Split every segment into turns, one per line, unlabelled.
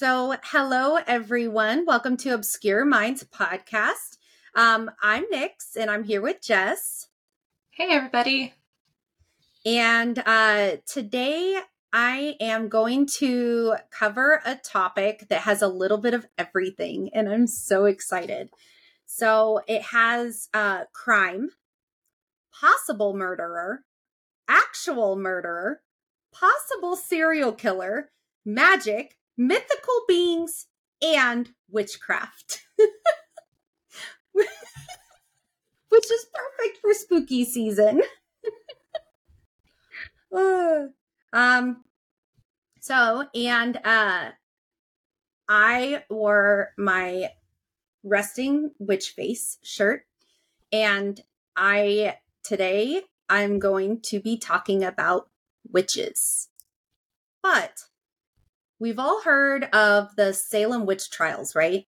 So, hello everyone. Welcome to Obscure Minds podcast. Um, I'm Nix, and I'm here with Jess.
Hey, everybody.
And uh, today I am going to cover a topic that has a little bit of everything, and I'm so excited. So, it has uh, crime, possible murderer, actual murderer, possible serial killer, magic, mythical beings, and witchcraft. Which is perfect for spooky season. uh, um so and uh I wore my resting witch face shirt and I today I'm going to be talking about witches. But we've all heard of the Salem witch trials, right?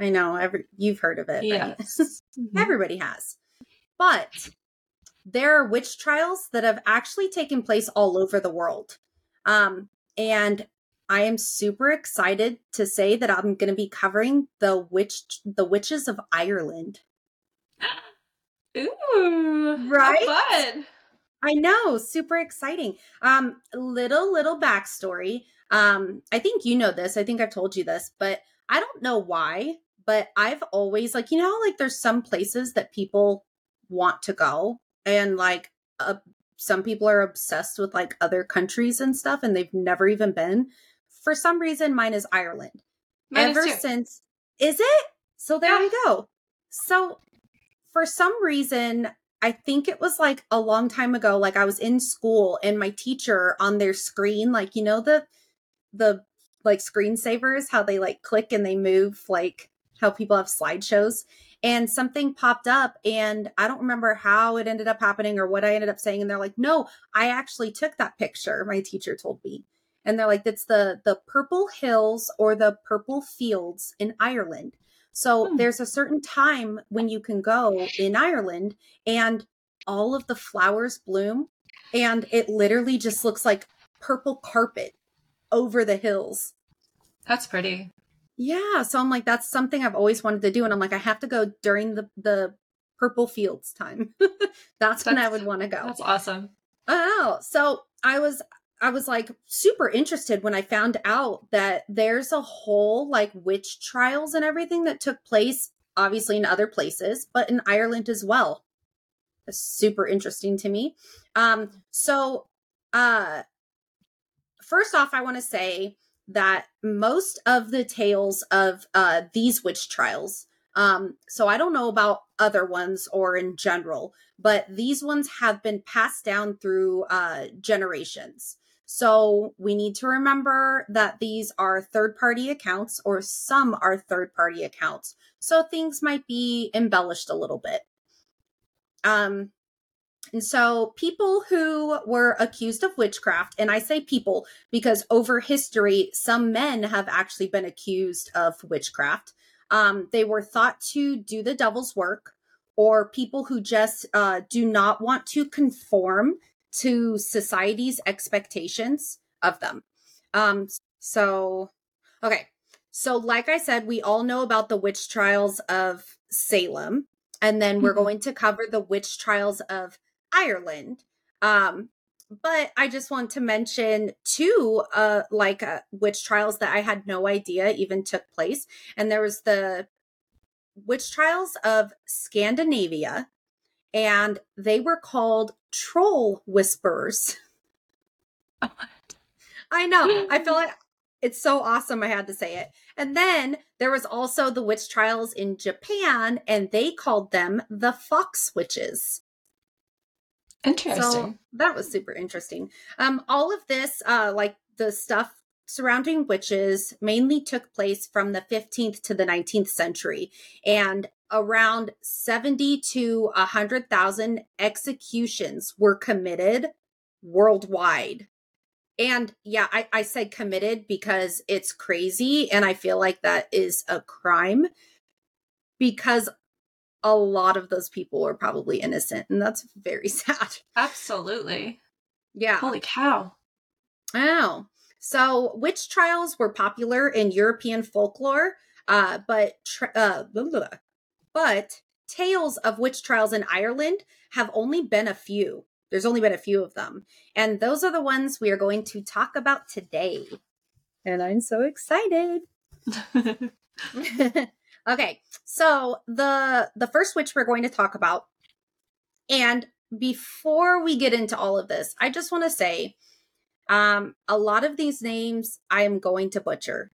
I know every you've heard of it.
Yes.
Right?
Mhm.
Everybody has. But there are witch trials that have actually taken place all over the world. Um, and I am super excited to say that I'm going to be covering the witch the witches of Ireland.
Ooh. how
Right?
fun.
I know, super exciting. Um, little little backstory. Um, I think you know this. I think I've told you this, but I don't know why. But I've always like you know like there's some places that people want to go, and like uh, some people are obsessed with like other countries and stuff, and they've never even been. For some reason, mine is Ireland.
Mine
Ever
too.
since, is it? So there
Yeah.
we go. So for some reason, I think it was like a long time ago. Like I was in school and my teacher on their screen, like you know the the like screensavers, how they like click and they move, like how people have slideshows. And something popped up, and I don't remember how it ended up happening or what I ended up saying. And they're like, "No, I actually took that picture." My teacher told me, and they're like, "It's the the purple hills or the purple fields in Ireland." So
Hmm.
there's a certain time when you can go in Ireland, and all of the flowers bloom, and it literally just looks like purple carpet over the hills.
That's pretty.
Yeah, so I'm like, that's something I've always wanted to do, and I'm like, I have to go during the the purple fields time. that's when I would want to go.
That's awesome.
Oh, so I was I was like super interested when I found out that there's a whole like witch trials and everything that took place obviously in other places, but in Ireland as well. That's super interesting to me. Um so uh first off I want to say that most of the tales of uh these witch trials um so I don't know about other ones or in general, but these ones have been passed down through uh, generations. So we need to remember that these are third party accounts, or some are third party accounts. So things might be embellished a little bit. Um, and so people who were accused of witchcraft, and I say people because over history, some men have actually been accused of witchcraft. Um, they were thought to do the devil's work or people who just uh, do not want to conform to society's expectations of them. Um, so, okay. So, like I said, we all know about the witch trials of Salem, and then we're
Mhm.
going to cover the witch trials of Ireland. Um, but I just want to mention two, uh, like uh, witch trials that I had no idea even took place, and there was the witch trials of Scandinavia, and they were called troll whisperers. I know. I feel like it's so awesome. I had to say it. And then there was also the witch trials in Japan, and they called them the fox witches.
Interesting.
So that was super interesting. Um, all of this, uh, like the stuff surrounding witches, mainly took place from the 15th to the 19th century, and around 70 to 100,000 executions were committed worldwide. And yeah, I, I said committed because it's crazy, and I feel like that is a crime because a lot of those people were probably innocent, and that's very sad.
Absolutely.
Yeah.
Holy cow.
Oh. So, witch trials were popular in European folklore, uh, but tra- uh, blah, blah, blah. but tales of witch trials in Ireland have only been a few. There's only been a few of them, and those are the ones we are going to talk about today. And I'm so excited. okay, so the the first witch we're going to talk about, and before we get into all of this, I just want to say, um, a lot of these names I am going to butcher.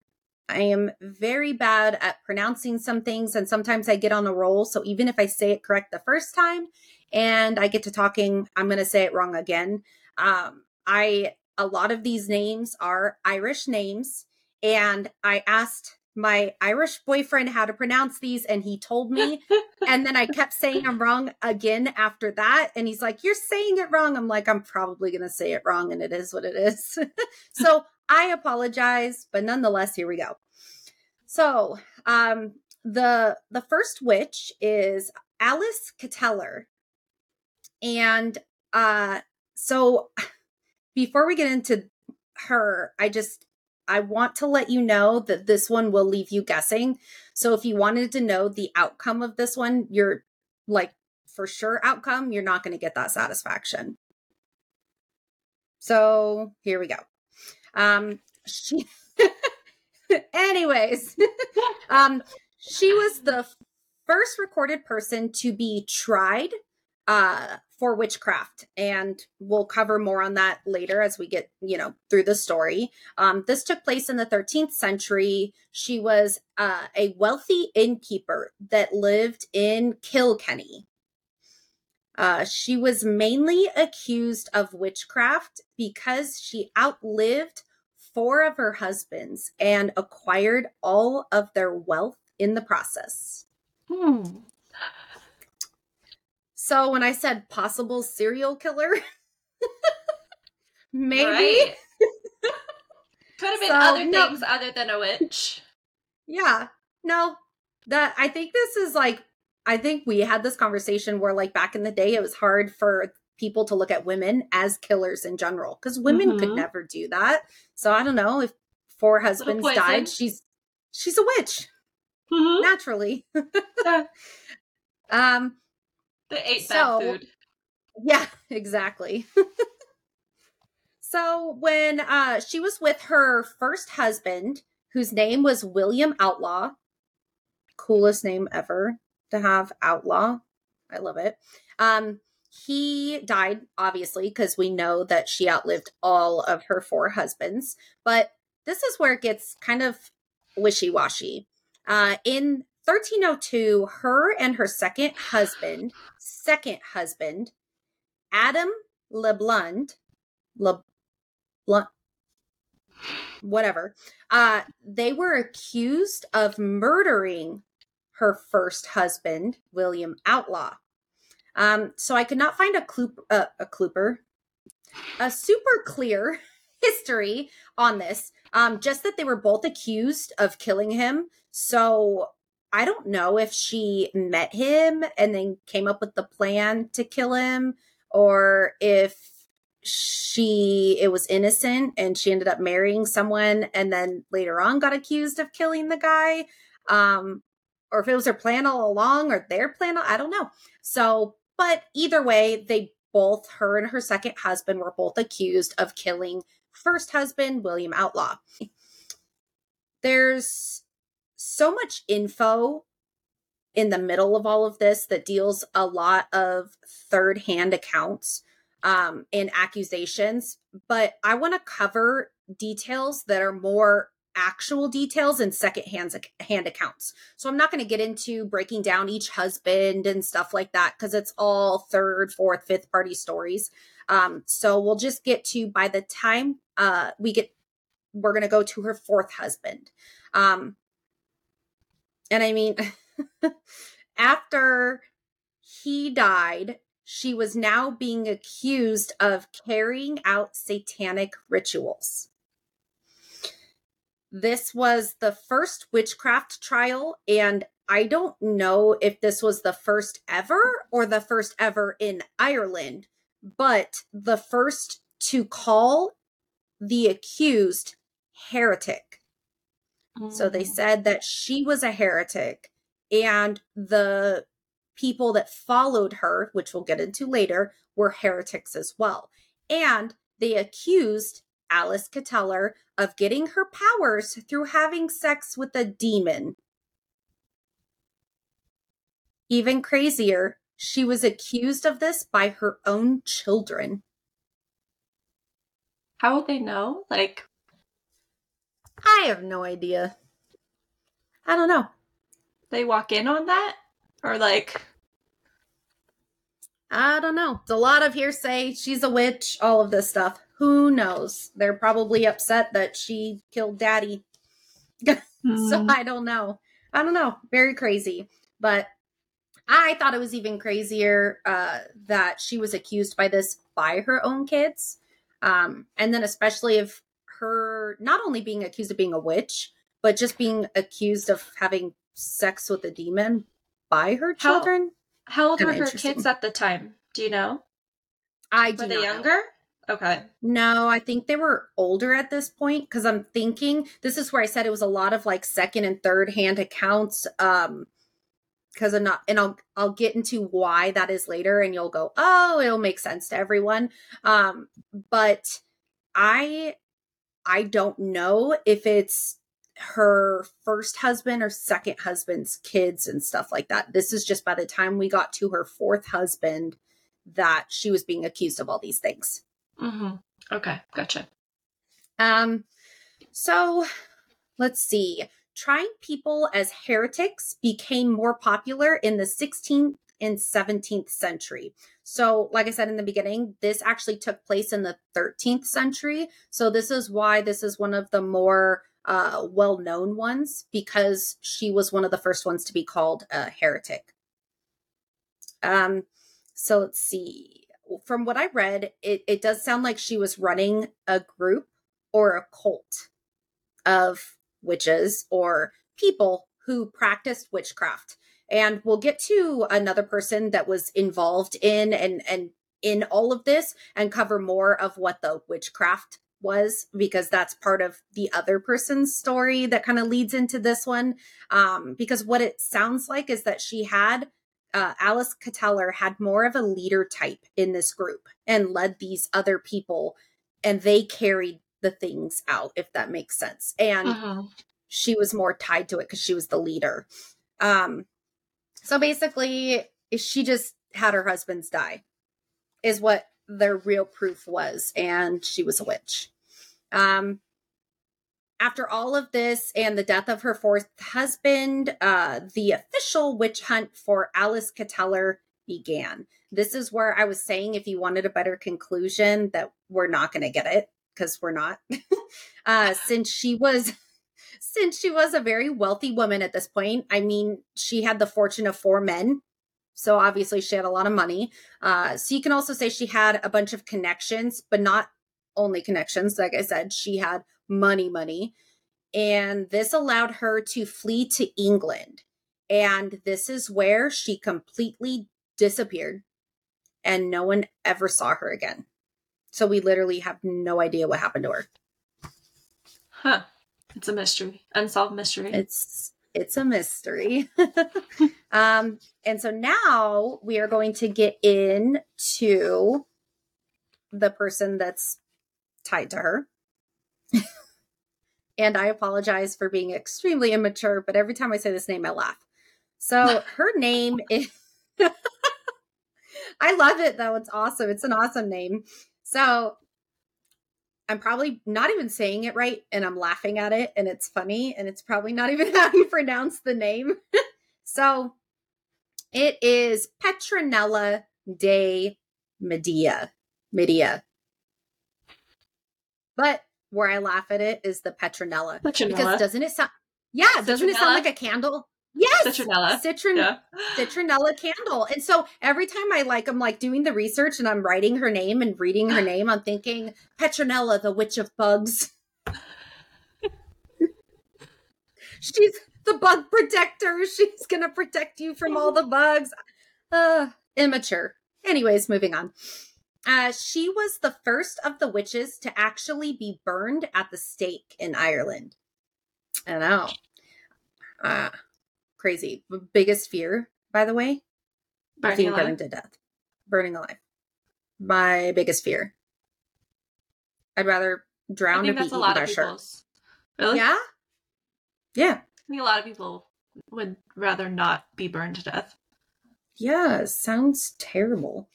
I am very bad at pronouncing some things, and sometimes I get on a roll. So even if I say it correct the first time, and I get to talking, I'm going to say it wrong again. Um, I a lot of these names are Irish names, and I asked my Irish boyfriend how to pronounce these, and he told me. and then I kept saying I'm wrong again after that. And he's like, You're saying it wrong. I'm like, I'm probably going to say it wrong, and it is what it is. so I apologize, but nonetheless, here we go. So, um, the the first witch is Alice Kyteler. And uh so before we get into her, I just I want to let you know that this one will leave you guessing. So if you wanted to know the outcome of this one, you're like for sure outcome, you're not going to get that satisfaction. So here we go. Um, she, anyways, um, she was the first recorded person to be tried uh, for witchcraft and we'll cover more on that later as we get you know through the story. Um, this took place in the 13th century. She was uh, a wealthy innkeeper that lived in kilkenny. Uh, she was mainly accused of witchcraft because she outlived four of her husbands and acquired all of their wealth in the process.
Hmm.
So when I said possible serial killer, maybe
Right. Could have been
So,
other
no.
things other than a witch.
yeah. No. That I think this is like I think we had this conversation where like back in the day it was hard for people to look at women as killers in general cuz women could
Mhm.
never do that. So I don't know if four husbands died, she's she's a witch
Mhm.
naturally.
Yeah.
um
They ate
So-
bad food.
Yeah, exactly. so when uh she was with her first husband, whose name was William Outlaw, coolest name ever to have Outlaw. I love it. Um he died obviously because we know that she outlived all of her four husbands, but this is where it gets kind of wishy-washy. Uh in 1302, her and her second husband second husband, Adam LeBlond, LeBlond, whatever, uh, they were accused of murdering her first husband, William Outlaw. Um, so I could not find a cloop, uh, a clooper, a super clear history on this. Um, just that they were both accused of killing him. So I don't know if she met him and then came up with the plan to kill him or if she it was innocent and she ended up marrying someone and then later on got accused of killing the guy um or if it was her plan all along or their plan I don't know. So, but either way, they both her and her second husband were both accused of killing first husband William Outlaw. There's so much info in the middle of all of this that deals a lot of third hand accounts um, and accusations, but I want to cover details that are more actual details and second hand accounts. So I'm not going to get into breaking down each husband and stuff like that because it's all third, fourth, fifth party stories. Um, so we'll just get to by the time uh, we get, we're going to go to her fourth husband. Um, and I mean, after he died, she was now being accused of carrying out satanic rituals. This was the first witchcraft trial, and I don't know if this was the first ever or the first ever in Ireland, but the first to call the accused heretic. So they
Mm.
said that she was a heretic, and the people that followed her, which we'll get into later, were heretics as well. And they accused Alice Kyteler of getting her powers through having sex with a demon. Even crazier, she was accused of this by her own children.
How would they know? Like,
I have no idea. I don't know.
they walk in on that? Or like,
I don't know. It's a lot of hearsay. She's a witch, all of this stuff. Who knows? They're probably upset that she killed daddy. So
mm,
I don't know. I don't know. Very crazy. But I thought it was even crazier uh, that she was accused by this by her own kids. Um, and then, especially if her not only being accused of being a witch, but just being accused of having sex with a demon by her children.
how old
Kinda
were her kids at the time? Do you know?
I do
Were they
not know.
younger? Okay.
No, I think they were older at this point because I'm thinking this is where I said it was a lot of like second and third hand accounts. Um, because I'm not, and I'll I'll get into why that is later, and you'll go, oh, it'll make sense to everyone. Um, but I I don't know if it's her first husband or second husband's kids and stuff like that. This is just by the time we got to her fourth husband that she was being accused of all these things.
Mm-hmm. Okay, gotcha.
Um, so let's see. Trying people as heretics became more popular in the 16th and 17th century. So, like I said in the beginning, this actually took place in the 13th century. So, this is why this is one of the more uh, well known ones because she was one of the first ones to be called a heretic. Um, so, let's see. From what I read, it, it does sound like she was running a group or a cult of witches or people who practiced witchcraft. And we'll get to another person that was involved in and and in all of this and cover more of what the witchcraft was because that's part of the other person's story that kind of leads into this one. Um because what it sounds like is that she had uh, Alice Kyteler had more of a leader type in this group and led these other people and they carried the things out if that makes sense. And
Mhm.
she was more tied to it because she was the leader. Um so basically she just had her husbands die is what their real proof was and she was a witch. Um after all of this and the death of her fourth husband uh the official witch hunt for alice Kyteler began. This is where i was saying if you wanted a better conclusion that we're not going to get it because we're not. Uh since she was since she was a very wealthy woman at this point i mean she had the fortune of four men. So obviously she had a lot of money. Uh so you can also say she had a bunch of connections but not only connections like i said she had money money. And this allowed her to flee to england. And this is where she completely disappeared and no one ever saw her again. So we literally have no idea what happened to her.
Huh. It's a mystery. Unsolved mystery.
it's it's a mystery. Um and so now we are going to get into the person that's tied to her. And i apologize for being extremely immature but every time i say this name i laugh. So her name is i love it though. It's awesome. It's an awesome name. So I'm probably not even saying it right and I'm laughing at it and it's funny and it's probably not even how you pronounce the name. so it is Petronella de Medea. Medea. But where I laugh at it is the Petronella. Petronella.
Because
doesn't it sound Yeah, doesn't it sound like a candle? Yes.
Citronella.
Citron
Yeah.
citronella candle. And so every time I like I'm like doing the research and I'm writing her name and reading her name, I'm thinking Petronella, the witch of bugs. She's the bug protector. She's gonna protect you from all the bugs. Uh immature. Anyways, moving on. Uh, she was the first of the witches to actually be burned at the stake in Ireland. I know. Uh, crazy. Biggest fear, by the way,
Burning
being
alive.
burned to death. Burning alive. My biggest fear. I'd rather drown or
think that's a lot of
shark.
Really?
Yeah? Yeah.
I think a lot of people would rather not be burned to death.
Yeah, sounds terrible.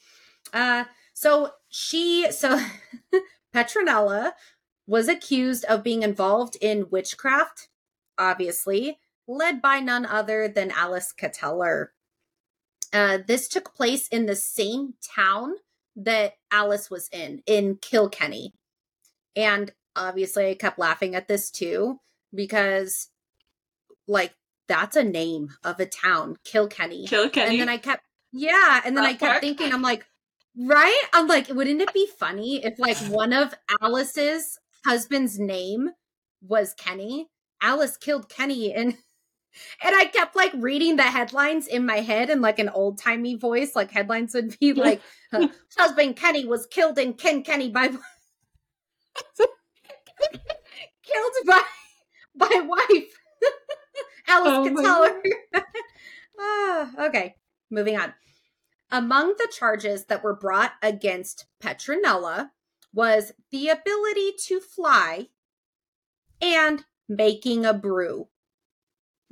Uh so she so Petronella was accused of being involved in witchcraft, obviously, led by none other than Alice Kyteler. Uh, this took place in the same town that Alice was in, in Kilkenny. And obviously, I kept laughing at this too, because, like, that's a name of a town, Kilkenny.
Kilkenny.
And then I kept, yeah. And then I kept
Park?
thinking, I'm like, right? I'm like, wouldn't it be funny if like one of Alice's husband's name was Kenny? Alice killed Kenny and and I kept like reading the headlines in my head in like an old timey voice. Like headlines would be like, uh, husband Kenny was killed in Ken Kenny by killed by by wife. Alice
Oh
could
my
tell ah, okay, moving on. Among the charges that were brought against Petronella was the ability to fly and making a brew.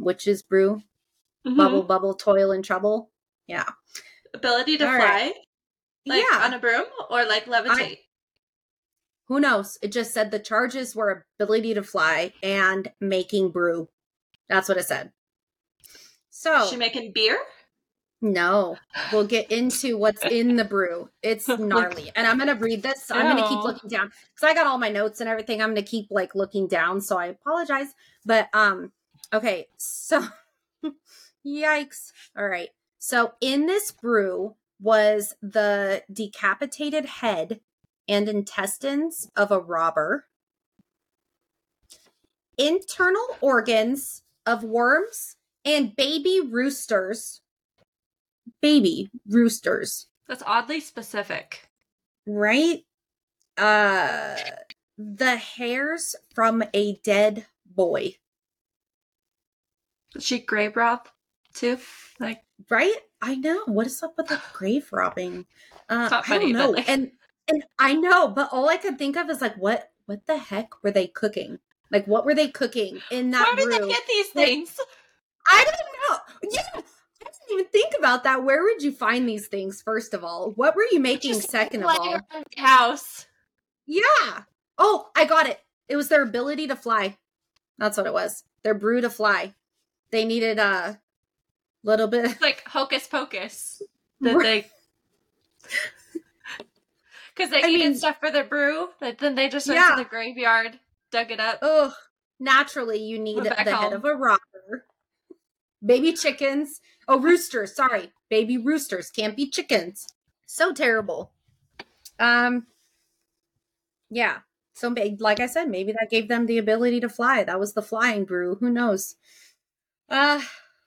Which is brew?
Mhm.
Bubble, bubble, toil, and trouble. Yeah.
Ability to
All
fly,
right.
like
yeah.
on a broom, or like levitate.
Who knows? It just said the charges were ability to fly and making brew. That's what it said. So,
she making beer?
no, we'll get into what's in the brew. It's gnarly. And I'm going to read this. I'm going to keep looking down because I got all my notes and everything. I'm going to keep like looking down. So I apologize. But, um, okay. So, yikes. All right. So, in this brew was the decapitated head and intestines of a robber, internal organs of worms, and baby roosters. Baby roosters,
That's oddly specific.
right? Uh the hairs from a dead boy,
she grave rob too? Like
right? I know. What is up with the grave robbing? Uh I
funny,
don't know.
like-
And and I know, but all I could think of is like what what the heck were they cooking? Like what were they cooking in that
where did
brew?
they get these
Like,
things?
I don't know. Yeah, I didn't even think about that. Where would you find these things? First of all, what were you making?
Just
second of all,
house.
yeah. Oh, I got it. It was their ability to fly. That's what it was. Their brew to fly. They needed a little bit.
It's like hocus pocus. That they because they
I
needed
mean-
stuff for their brew, that then they just went
Yeah.
to the graveyard, dug it up.
Oh, naturally, you need the
back
head of a robber. Baby chickens. Oh, roosters. Sorry, baby roosters can't be chickens. So terrible. Um. Yeah. So, like I said, maybe that gave them the ability to fly. That was the flying brew. Who knows? Uh.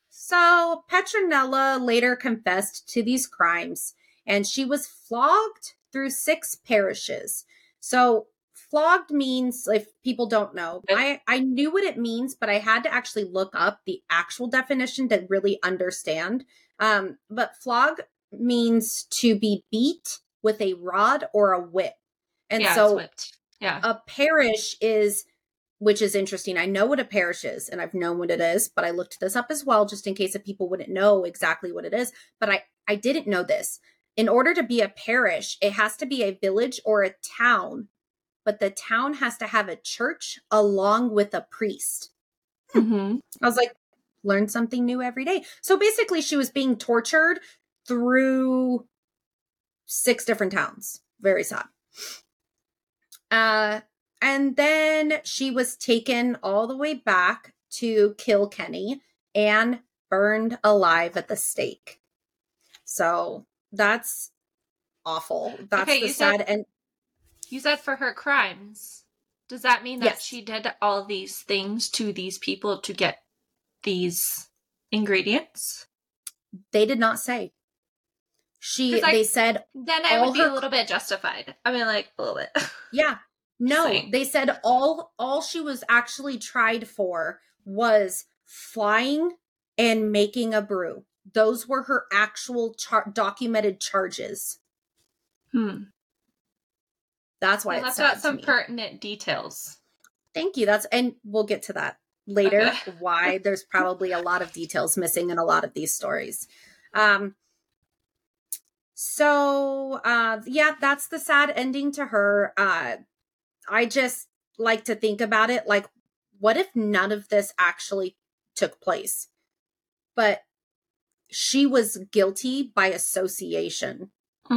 So Petronella later confessed to these crimes, and she was flogged through six parishes. So flogged means if people don't know i i knew what it means but i had to actually look up the actual definition to really understand um but flog means to be beat with a rod or a whip and
yeah,
so.
Yeah.
a parish is which is interesting. I know what a parish is and i've known what it is but i looked this up as well just in case if people wouldn't know exactly what it is. But i i didn't know this. In order to be a parish it has to be a village or a town but the town has to have a church along with a priest.
Mm-hmm.
i was like learn something new every day. So basically she was being tortured through six different towns very sad uh and then she was taken all the way back to Kilkenny and burned alive at the stake. So that's awful. That's
Okay,
the
you said-
sad and
You said for her crimes. Does that mean that
Yes.
she did all these things to these people to get these ingredients?
they did not say. She
I-
they said
Then I would be
her-
a little bit justified. I mean, like a little bit.
Yeah. No, they said all all she was actually tried for was flying and making a brew. Those were her actual char- documented charges.
Hmm.
That's why
Well,
it's
that's got some
me.
pertinent details.
Thank you. That's and we'll get to that later.
Okay.
Why there's probably a lot of details missing in a lot of these stories. Um. So, uh, yeah, that's the sad ending to her. Uh, I just like to think about it like, what if none of this actually took place, but she was guilty by association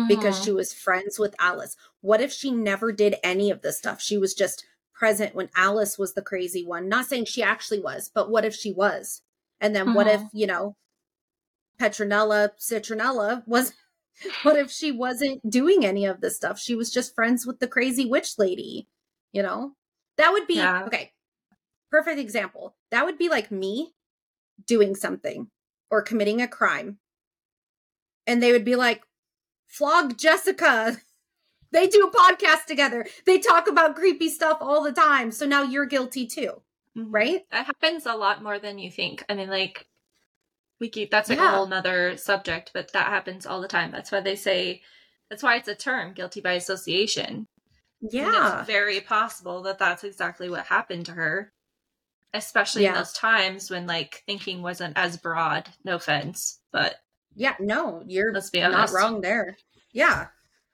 because
Mhm.
she was friends with Alice. What if she never did any of this stuff? She was just present when Alice was the crazy one. Not saying she actually was, but what if she was? And then what if, you know, Petronella Citronella was what if she wasn't doing any of this stuff? She was just friends with the crazy witch lady, you know? That would be
Yeah.
okay. Perfect example. That would be like me doing something or committing a crime. And they would be like, flog Jessica. They do a podcast together. They talk about creepy stuff all the time. So now you're guilty too,
Mhm.
right?
That happens a lot more than you think. I mean, like, we keep that's like
Yeah.
a whole nother subject, but that happens all the time. That's why they say, that's why it's a term, guilty by association.
Yeah.
it's very possible that that's exactly what happened to her, especially in those times when like thinking wasn't as broad. No offense, but
Yeah, no, you're
Let's be
not wrong there. Yeah,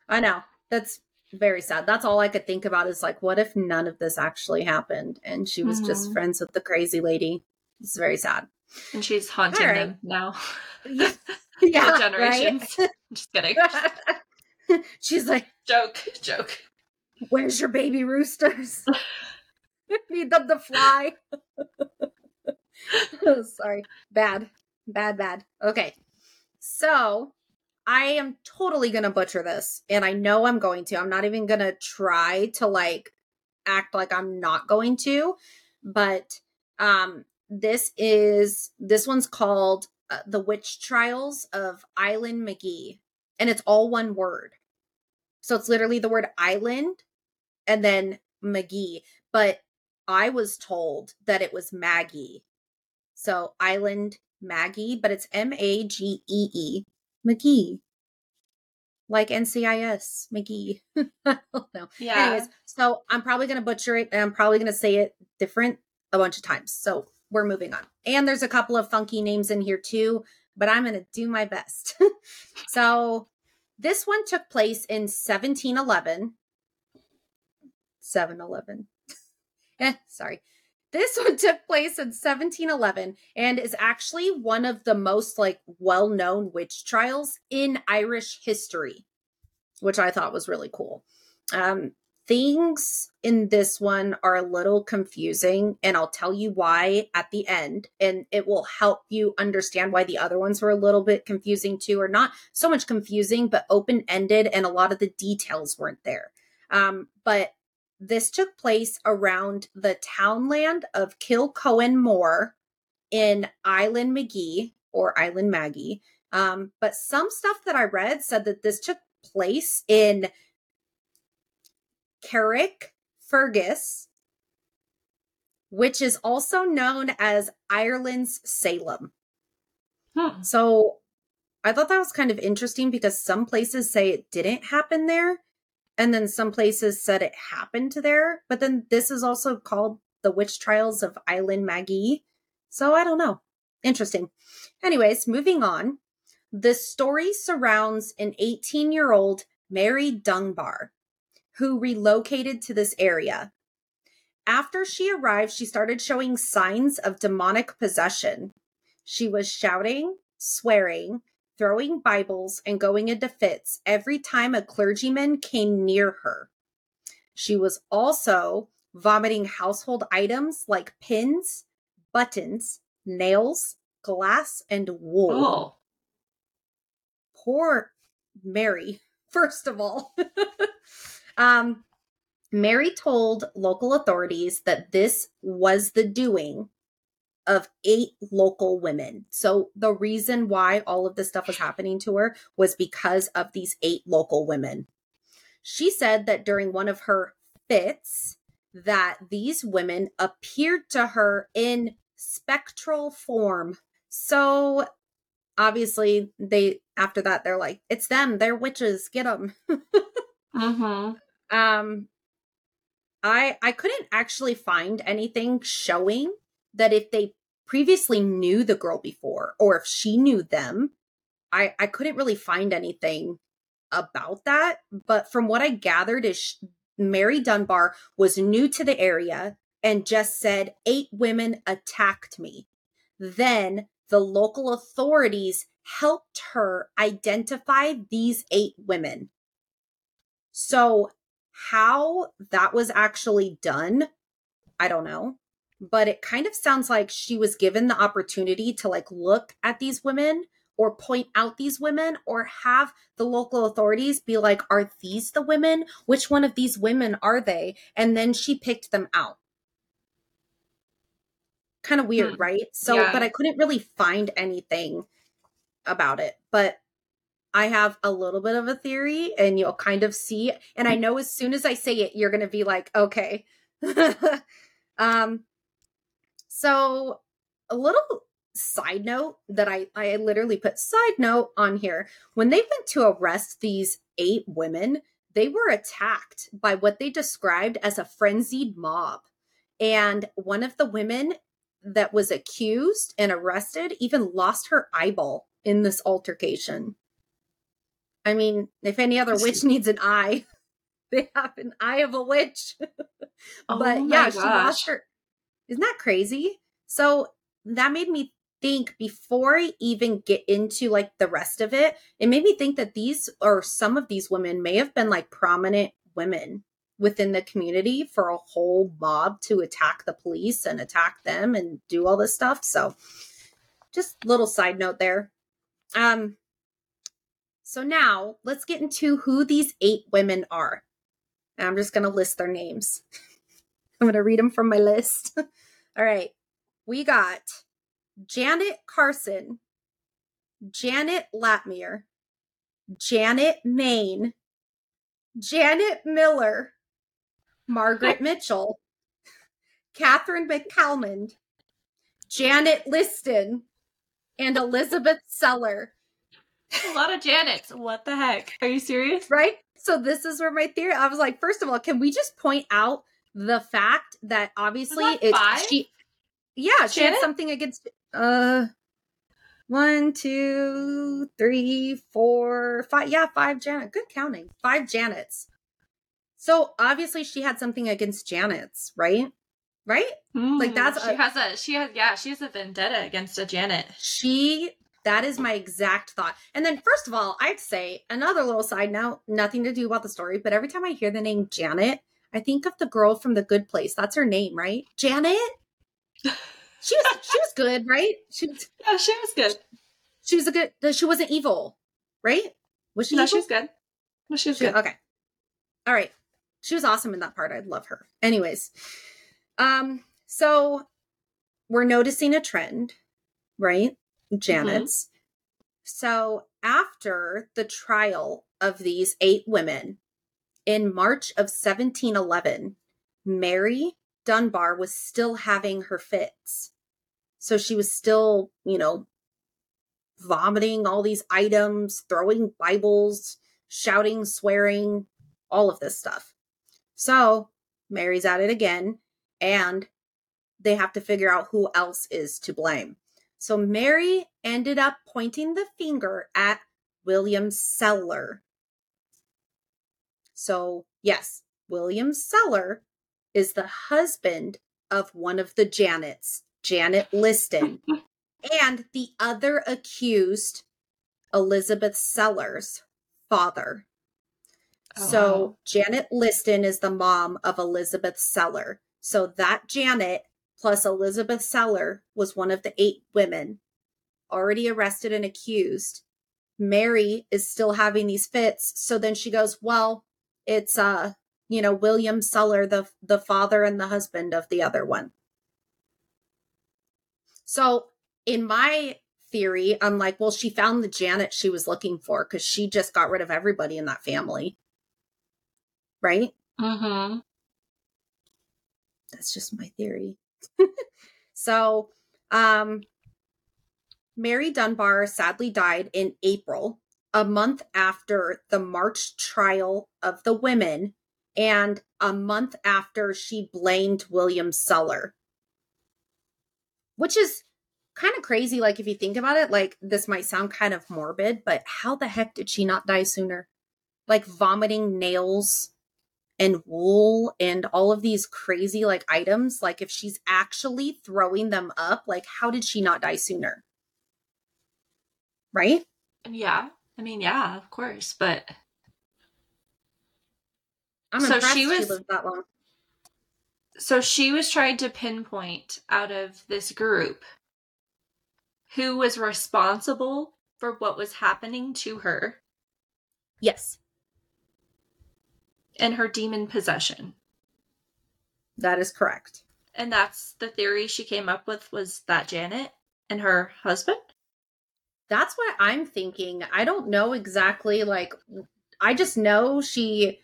I know. That's very sad. That's all I could think about is like, what if none of this actually happened and she was just
Mhm.
friends with the crazy lady? It's very sad.
and she's haunting
right.
them now.
Yeah, yeah,
generations.
right?
Just kidding.
She's like,
joke, joke.
"Where's your baby roosters? Need them to fly." Oh, Sorry, bad, bad, bad. Okay, so I am totally gonna butcher this, and I know I'm going to. I'm not even gonna try to like act like I'm not going to, but um, this is this one's called uh, the Witch Trials of Island McGee, and it's all one word. So it's literally the word island and then McGee. But I was told that it was Maggie. So Island Maggie, but it's M A G E E McGee. Like NCIS McGee. I don't know.
Yeah.
Anyways, so I'm probably going to butcher it and I'm probably going to say it different a bunch of times. So we're moving on. And there's a couple of funky names in here too, but I'm going to do my best. so this one took place in 1711. 711. eh, sorry. This one took place in 1711 and is actually one of the most like well-known witch trials in Irish history, which I thought was really cool. Um, things in this one are a little confusing, and I'll tell you why at the end, and it will help you understand why the other ones were a little bit confusing too, or not so much confusing, but open ended, and a lot of the details weren't there. Um, but this took place around the townland of Kilcoan More in Island McGee or Island Maggie. Um, but some stuff that I read said that this took place in Carrick Fergus, which is also known as Ireland's Salem.
Hmm.
So I thought that was kind of interesting because some places say it didn't happen there, and then some places said it happened to there. But then this is also called the Witch Trials of Island Maggie. So I don't know. Interesting. Anyways, moving on. The story surrounds an 18 year old Mary Dunbar who relocated to this area. After she arrived, she started showing signs of demonic possession. She was shouting, swearing, throwing Bibles, and going into fits every time a clergyman came near her. She was also vomiting household items like pins, buttons, nails, glass, and wool.
Oh.
Poor Mary, first of all. um, Mary told local authorities that this was the doing of eight local women. So the reason why all of this stuff was happening to her was because of these eight local women. She said that during one of her fits that these women appeared to her in spectral form. So obviously they after that they're like it's them, they're witches, get them.
Mm-hmm.
Um I I couldn't actually find anything showing that if they previously knew the girl before or if she knew them. I I couldn't really find anything about that, but from what I gathered is sh- Mary Dunbar was new to the area and just said eight women attacked me. Then the local authorities helped her identify these eight women. So how that was actually done, I don't know. But it kind of sounds like she was given the opportunity to like look at these women or point out these women or have the local authorities be like, are these the women? Which one of these women are they? And then she picked them out. Kind of weird,
Hmm.
right? So,
Yeah.
but I couldn't really find anything about it. But I have a little bit of a theory and you'll kind of see. And I know as soon as I say it, you're going to be like, okay. um, so a little side note that I, I literally put side note on here. When they went to arrest these eight women, they were attacked by what they described as a frenzied mob. And one of the women that was accused and arrested even lost her eyeball in this altercation. I mean, if any other witch needs an eye, they have an eye of a witch.
Oh
but
my
yeah, she lost her. Isn't that crazy? So that made me think before I even get into like the rest of it, it made me think that these or some of these women may have been like prominent women within the community for a whole mob to attack the police and attack them and do all this stuff. So just little side note there. Um so now let's get into who these eight women are. And I'm just going to list their names. I'm going to read them from my list. All right. We got Janet Carson, Janet Latmere, Janet Main, Janet Miller, Margaret Mitchell, Catherine McCalmond, Janet Liston, and Elizabeth Seller.
A lot of Janets. What the heck? Are you serious?
right? So this is where my theory. I was like, first of all, can we just point out the fact that obviously
that
it's
five?
she, yeah, she had something against uh one, two, three, four, five. Yeah, five Janet. Good counting. Five Janets. So obviously she had something against Janets, right? Right? Like, that's
Hmm, she
a-
has a she has yeah she has a vendetta against a Janet.
She that is my exact thought. And then first of all, I'd say another little side note, nothing to do about the story, but every time I hear the name Janet, I think of the girl from the good place. That's her name, right? Janet? She was she was good, right? She was
Yeah, she was good.
she was a good she wasn't evil, right? Was she
No,
evil?
she was good. No, she was
She-
good.
okay. All right. She was awesome in that part. I'd love her. Anyways, um, so we're noticing a trend, right? Janet's. So after the trial of these eight women in March of 1711, Mary Dunbar was still having her fits. So she was still, you know, vomiting all these items, throwing Bibles, shouting, swearing, all of this stuff. So Mary's at it again, and they have to figure out who else is to blame. So Mary ended up pointing the finger at William Seller. So, yes, William Seller is the husband of one of the Janets, Janet Liston, and the other accused, Elizabeth Sellers' father.
Oh,
So. Janet Liston is the mom of Elizabeth Seller. So that Janet plus Elizabeth Seller was one of the eight women already arrested and accused. Mary is still having these fits. So then she goes, Well, it's uh, you know, William Seller, the the father and the husband of the other one. So, in my theory, I'm like, well, she found the Janet she was looking for because she just got rid of everybody in that family. Right?
Mm-hmm.
That's just my theory. so, um, Mary Dunbar sadly died in April, a month after the March trial of the women, and a month after she blamed William Seller. Which is kind of crazy. Like, if you think about it, like, this might sound kind of morbid, but how the heck did she not die sooner? Like, vomiting nails and wool and all of these crazy, like, items. Like, if she's actually throwing them up, like, how did she not die sooner? Right?
Yeah. I mean, yeah, of course, but
I'm
So she
she,
was-
lived that long.
so she was trying to pinpoint out of this group who was responsible for what was happening to her
Yes,
and her demon possession.
that is correct.
And that's the theory she came up with was that Janet and her husband?
That's what I'm thinking. I don't know exactly. Like, I just know she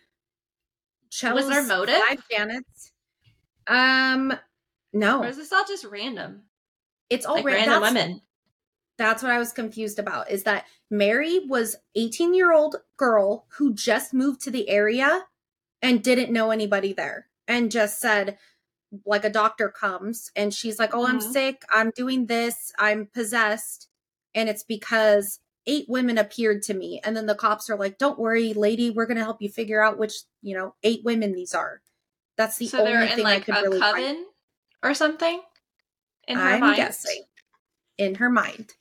chose.
Was there motive?
Five Janets. Um, no,
Or is this all just random?
it's all
like
ra-
random
that's,
women.
That's what I was confused about. Is that Mary was 18 year old girl who just moved to the area and didn't know anybody there, and just said, like a doctor comes and she's like, "Oh, I'm
Mhm.
sick. I'm doing this. I'm possessed." And it's because eight women appeared to me and then the cops are like, "Don't worry, lady, we're going to help you figure out which, you know, eight women these are." That's the
so
only
they're in
I
like
could
a
really find.
coven or something? In her
I'm
mind?
guessing in her mind.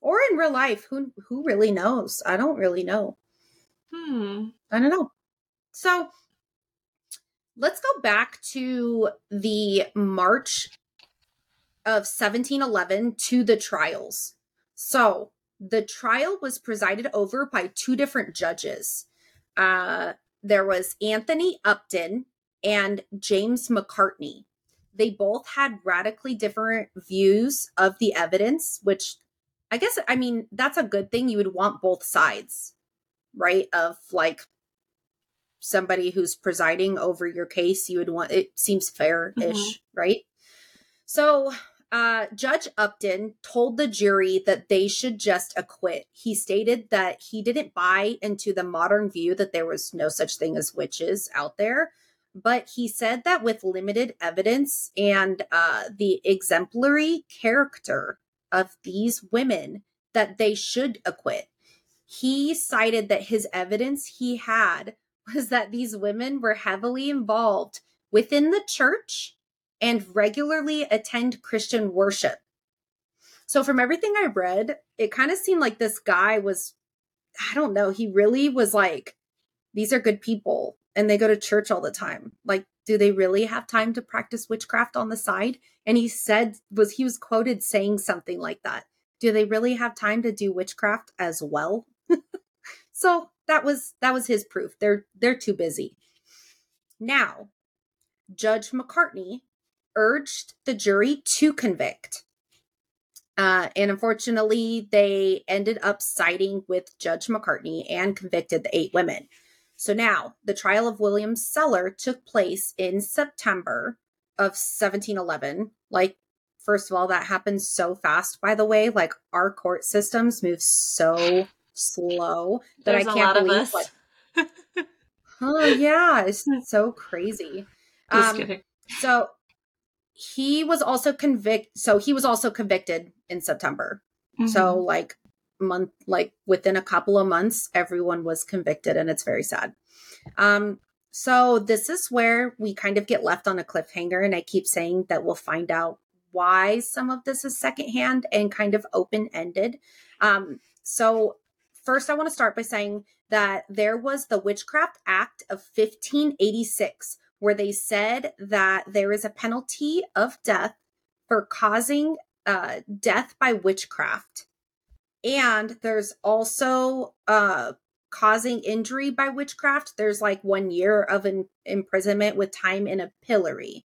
Or in real life, who who really knows? I don't really know.
Hmm.
I don't know. So let's go back to the March of 1711 to the trials. So the trial was presided over by two different judges. Uh, there was Anthony Upton and James Macartney. They both had radically different views of the evidence, which I guess, I mean, that's a good thing. You would want both sides, right? Of like somebody who's presiding over your case, you would want it seems fair ish, right? So, uh, Judge Upton told the jury that they should just acquit. He stated that he didn't buy into the modern view that there was no such thing as witches out there, but he said that with limited evidence and uh, the exemplary character of these women, that they should acquit. He cited that his evidence he had was that these women were heavily involved within the church and regularly attend Christian worship. So, from everything I read, it kind of seemed like this guy was, I don't know, he really was like, these are good people and they go to church all the time. Like, do they really have time to practice witchcraft on the side? And he said, was he was quoted saying something like that. Do they really have time to do witchcraft as well? so that was that was his proof. They're they're too busy. Now, Judge Macartney urged the jury to convict. Uh, and unfortunately, they ended up siding with Judge Macartney and convicted the eight women. So now the trial of William Seller took place in September of 1711. Like, first of all, that happened so fast, by the way. Like, our court systems move so slow that
There's
I can't believe. Like, oh, yeah, it's so crazy.
Just
Um,
kidding.
so he was also convict So he was also convicted in September. So
Mhm.
like month, like within a couple of months, everyone was convicted, and it's very sad. Um, so this is where we kind of get left on a cliffhanger, and I keep saying that we'll find out why some of this is secondhand and kind of open ended. Um, so first, I want to start by saying that there was the Witchcraft Act of 1586, where they said that there is a penalty of death for causing uh, death by witchcraft. And there's also uh, causing injury by witchcraft. There's like one year of an imprisonment with time in a pillory.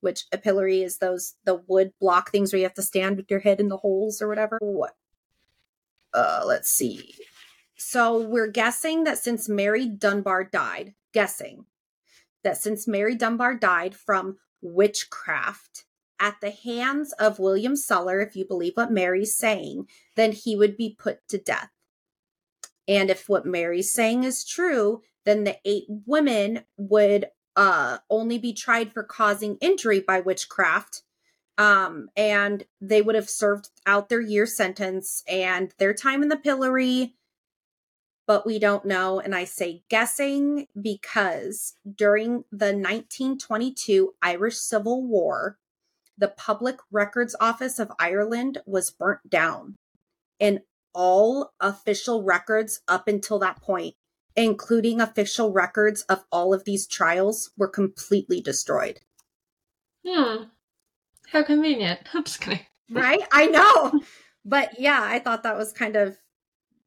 which a pillory is those the wood block things where you have to stand with your head in the holes or whatever. What? Uh, let's see. So we're guessing that since Mary Dunbar died, guessing that since Mary Dunbar died from witchcraft at the hands of William Suller, if you believe what Mary's saying, then he would be put to death. And if what Mary's saying is true, then the eight women would uh, only be tried for causing injury by witchcraft. Um, and they would have served out their year sentence and their time in the pillory, but we don't know. And I say guessing because during the 1922 Irish Civil War, the Public Records Office of Ireland was burnt down. And all official records up until that point including official records of all of these trials, were completely destroyed.
Hmm. How convenient. I'm just kidding.
Right? I know. but yeah, I thought that was kind of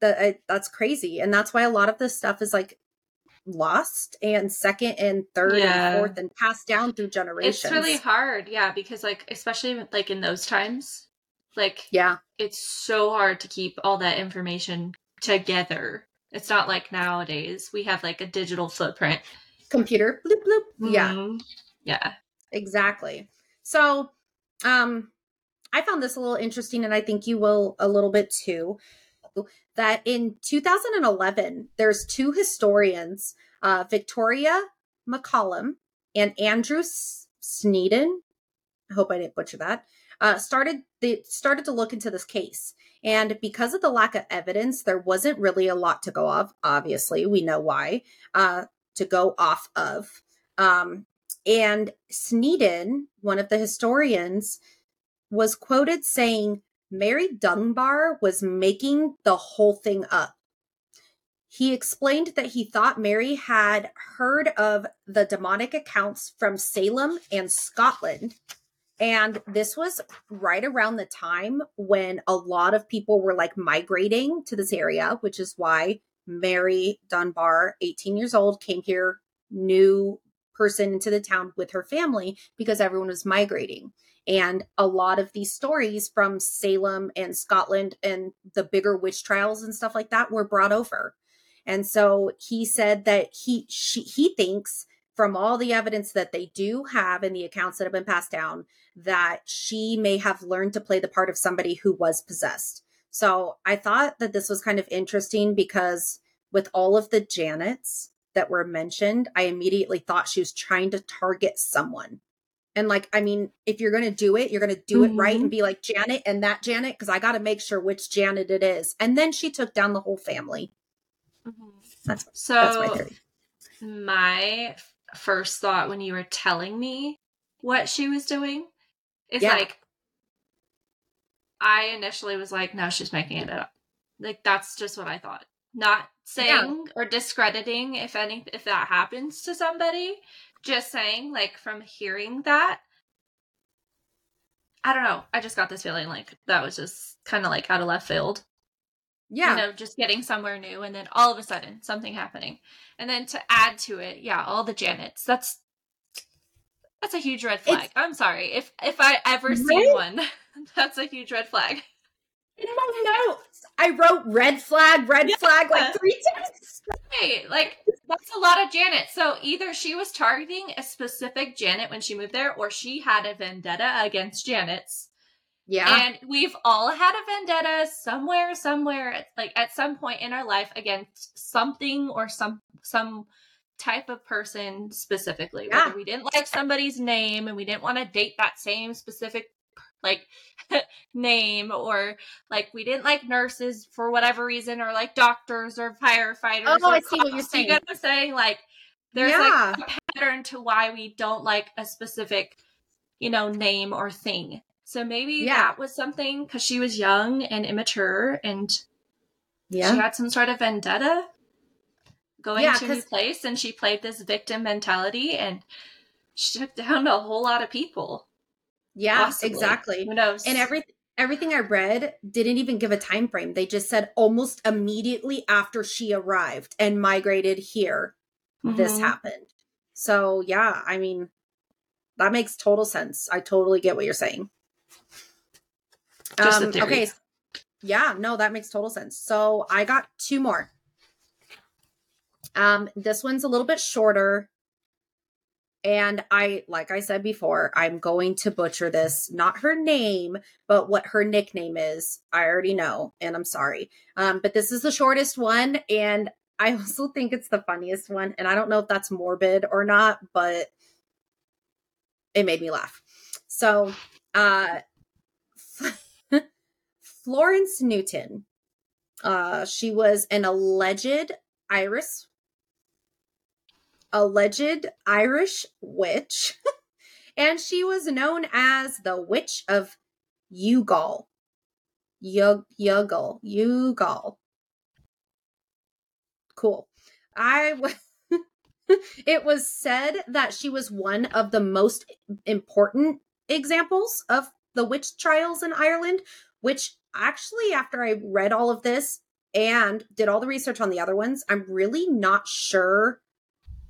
the uh, that's crazy, and that's why a lot of this stuff is like lost and second and third yeah. and fourth and passed down through generations.
It's really hard, yeah, because like especially like in those times, like
yeah,
it's so hard to keep all that information together it's not like nowadays we have like a digital footprint.
Computer, bloop bloop. Mm-hmm.
Yeah. Yeah.
Exactly. So, um, I found this a little interesting, and I think you will a little bit too. That in 2011, there's two historians, uh, Victoria McCollum and Andrew Sneeden. I hope I didn't butcher that. Uh, started they started to look into this case, and because of the lack of evidence, there wasn't really a lot to go off. Obviously, we know why, uh, to go off of. Um, and Sneeden, one of the historians, was quoted saying Mary Dunbar was making the whole thing up. He explained that he thought Mary had heard of the demonic accounts from Salem and Scotland and this was right around the time when a lot of people were like migrating to this area, which is why Mary Dunbar, 18 years old, came here, new person into the town with her family because everyone was migrating. And a lot of these stories from Salem and Scotland and the bigger witch trials and stuff like that were brought over. And so he said that he she, he thinks from all the evidence that they do have in the accounts that have been passed down that she may have learned to play the part of somebody who was possessed. So I thought that this was kind of interesting because with all of the Janets that were mentioned, I immediately thought she was trying to target someone. And like, I mean, if you're going to do it, you're going to do mm-hmm. it right and mm-hmm. be like Janet and that Janet, because I got to make sure which Janet it is. And then she took down the whole family.
Mm-hmm. That's so. That's my theory. My first thought when you were telling me what she was doing is yeah. like I initially was like, no, she's making it up. Like that's just what I thought. Not saying yeah. or discrediting if any if that happens to somebody. Just saying, like from hearing that. I don't know. I just got this feeling like that was just kind of like out of left field. Yeah. You know, just getting somewhere new and then all of a sudden something happening. And then to add to it, yeah, all the Janets. That's that's a huge red flag. It's, I'm sorry. If if I ever right? see one, that's a huge red flag.
In my notes, I wrote red flag, red yeah. flag like three times.
Hey, like that's a lot of Janet. So either she was targeting a specific Janet when she moved there, or she had a vendetta against Janet's. Yeah. And we've all had a vendetta somewhere, somewhere, like at some point in our life against something or some some type of person specifically. Yeah. Whether we didn't like somebody's name and we didn't want to date that same specific like name or like we didn't like nurses for whatever reason or like doctors or firefighters.
Oh,
or
I see what you're saying.
You I'm saying? Like there's yeah. like a pattern to why we don't like a specific, you know, name or thing. So maybe yeah. that was something because she was young and immature and yeah. she had some sort of vendetta going yeah, to a new place and she played this victim mentality and she took down a whole lot of people.
Yeah, possibly. exactly.
Who knows?
And everything everything I read didn't even give a time frame. They just said almost immediately after she arrived and migrated here, mm-hmm. this happened. So yeah, I mean, that makes total sense. I totally get what you're saying. Um, okay. Yeah, no, that makes total sense. So I got two more. Um, this one's a little bit shorter. And I, like I said before, I'm going to butcher this. Not her name, but what her nickname is. I already know, and I'm sorry. Um, but this is the shortest one, and I also think it's the funniest one. And I don't know if that's morbid or not, but it made me laugh. So, uh, Florence Newton. Uh, she was an alleged Irish alleged Irish witch, and she was known as the Witch of Youghal. Yug Youghal. Youghal. Cool. was. it was said that she was one of the most important examples of the witch trials in Ireland, which actually, after I read all of this and did all the research on the other ones, I'm really not sure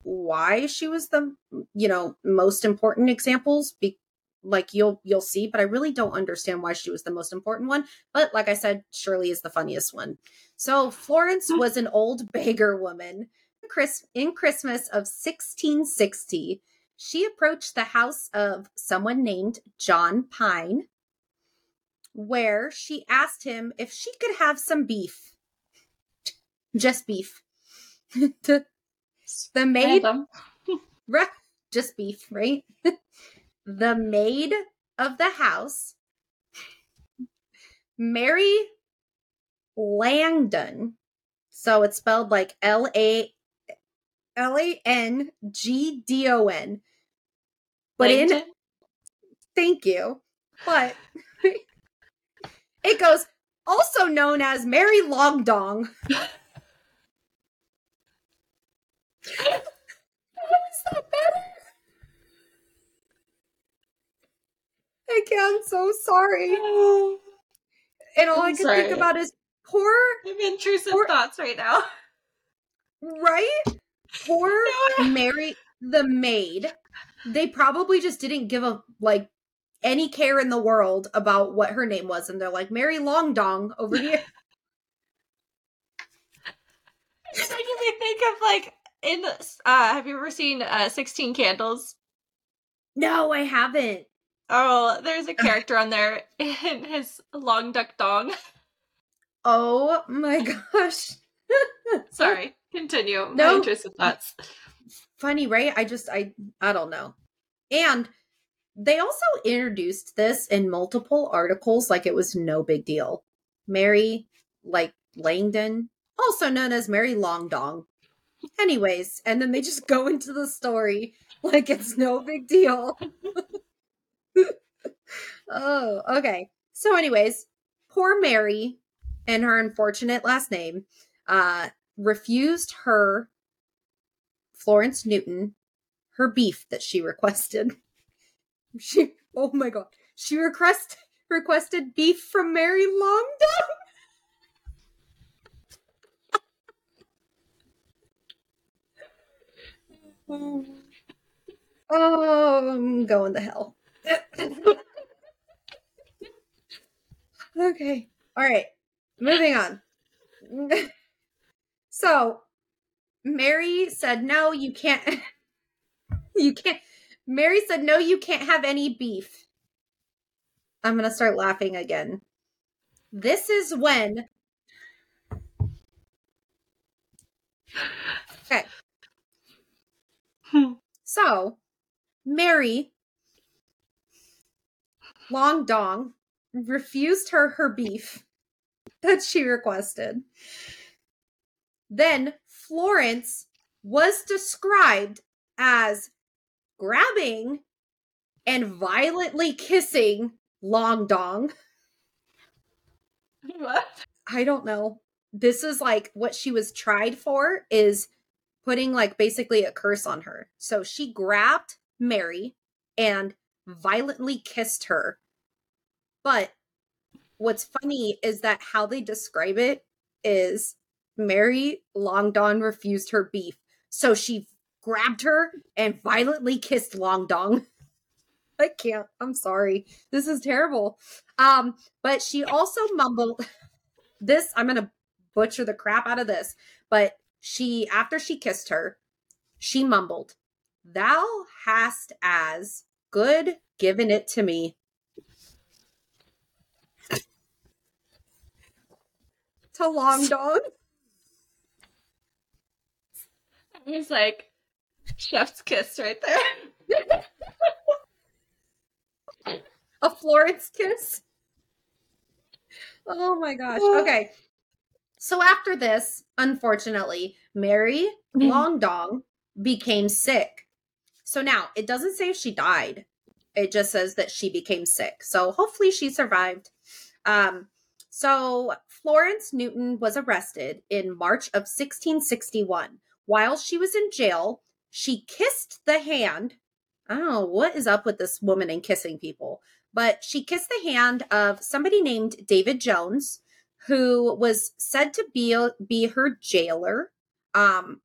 why she was the you know most important examples be- like you'll you'll see but i really don't understand why she was the most important one but like i said shirley is the funniest one. So florence was an old beggar woman. Chris in christmas of 1660 she approached the house of someone named john Pyne where she asked him if she could have some beef. Just beef. To the maid, just beef, right? the maid of the house, Mary Langdon. So it's spelled like L A L A N G D O N. But Langdon? in thank you. But it goes also known as Mary Longdong. How is that better? I can't. I'm so sorry. And all I'm i can sorry. think about is poor.
I'm intrusive poor, thoughts right now.
Right? Poor no. Mary, the maid. They probably just didn't give a like any care in the world about what her name was, and they're like Mary Long Dong over here.
It's making me think of like in uh have you ever seen uh 16 candles?
No i haven't.
Oh there's a character on there in his Long Duk Dong.
Oh my gosh.
Sorry continue. No. interested thoughts.
Funny right? I just i i don't know. And they also introduced this in multiple articles like it was no big deal. Mary like langdon also known as mary longdong Anyways, and then they just go into the story like it's no big deal. oh, okay. So, anyways, poor Mary and her unfortunate last name uh, refused her Florence Newton her beef that she requested. She, oh my god, she request requested beef from Mary Longdon. Oh, I'm going to hell. okay. All right. Moving on. so, Mary said, No, you can't. you can't. Mary said, No, you can't have any beef. I'm to start laughing again. This is when. Okay. So, Mary Long Dong refused her her beef that she requested. Then Florence was described as grabbing and violently kissing Long Dong.
What?
I don't know. This is like what she was tried for is putting like basically a curse on her. So she grabbed Mary and violently kissed her. But what's funny is that how they describe it is Mary Longdong refused her beef. So she grabbed her and violently kissed Longdong. I can't. I'm sorry. This is terrible. Um, but she also mumbled this. I'm gonna butcher the crap out of this, but she after she kissed her, she mumbled, Thou hast as good given it to me. to Long Dong.
It was like chef's kiss right there.
A Florence kiss. Oh my gosh. Oh. Okay. So after this, unfortunately, Mary mm-hmm. Long Dong became sick. So now it doesn't say if she died. It just says that she became sick. So hopefully she survived. Um, so Florence Newton was arrested in March of 1661. While she was in jail, she kissed the hand. I don't know what is up with this woman and kissing people, but she kissed the hand of somebody named David Jones, who was said to be be her jailer. Um,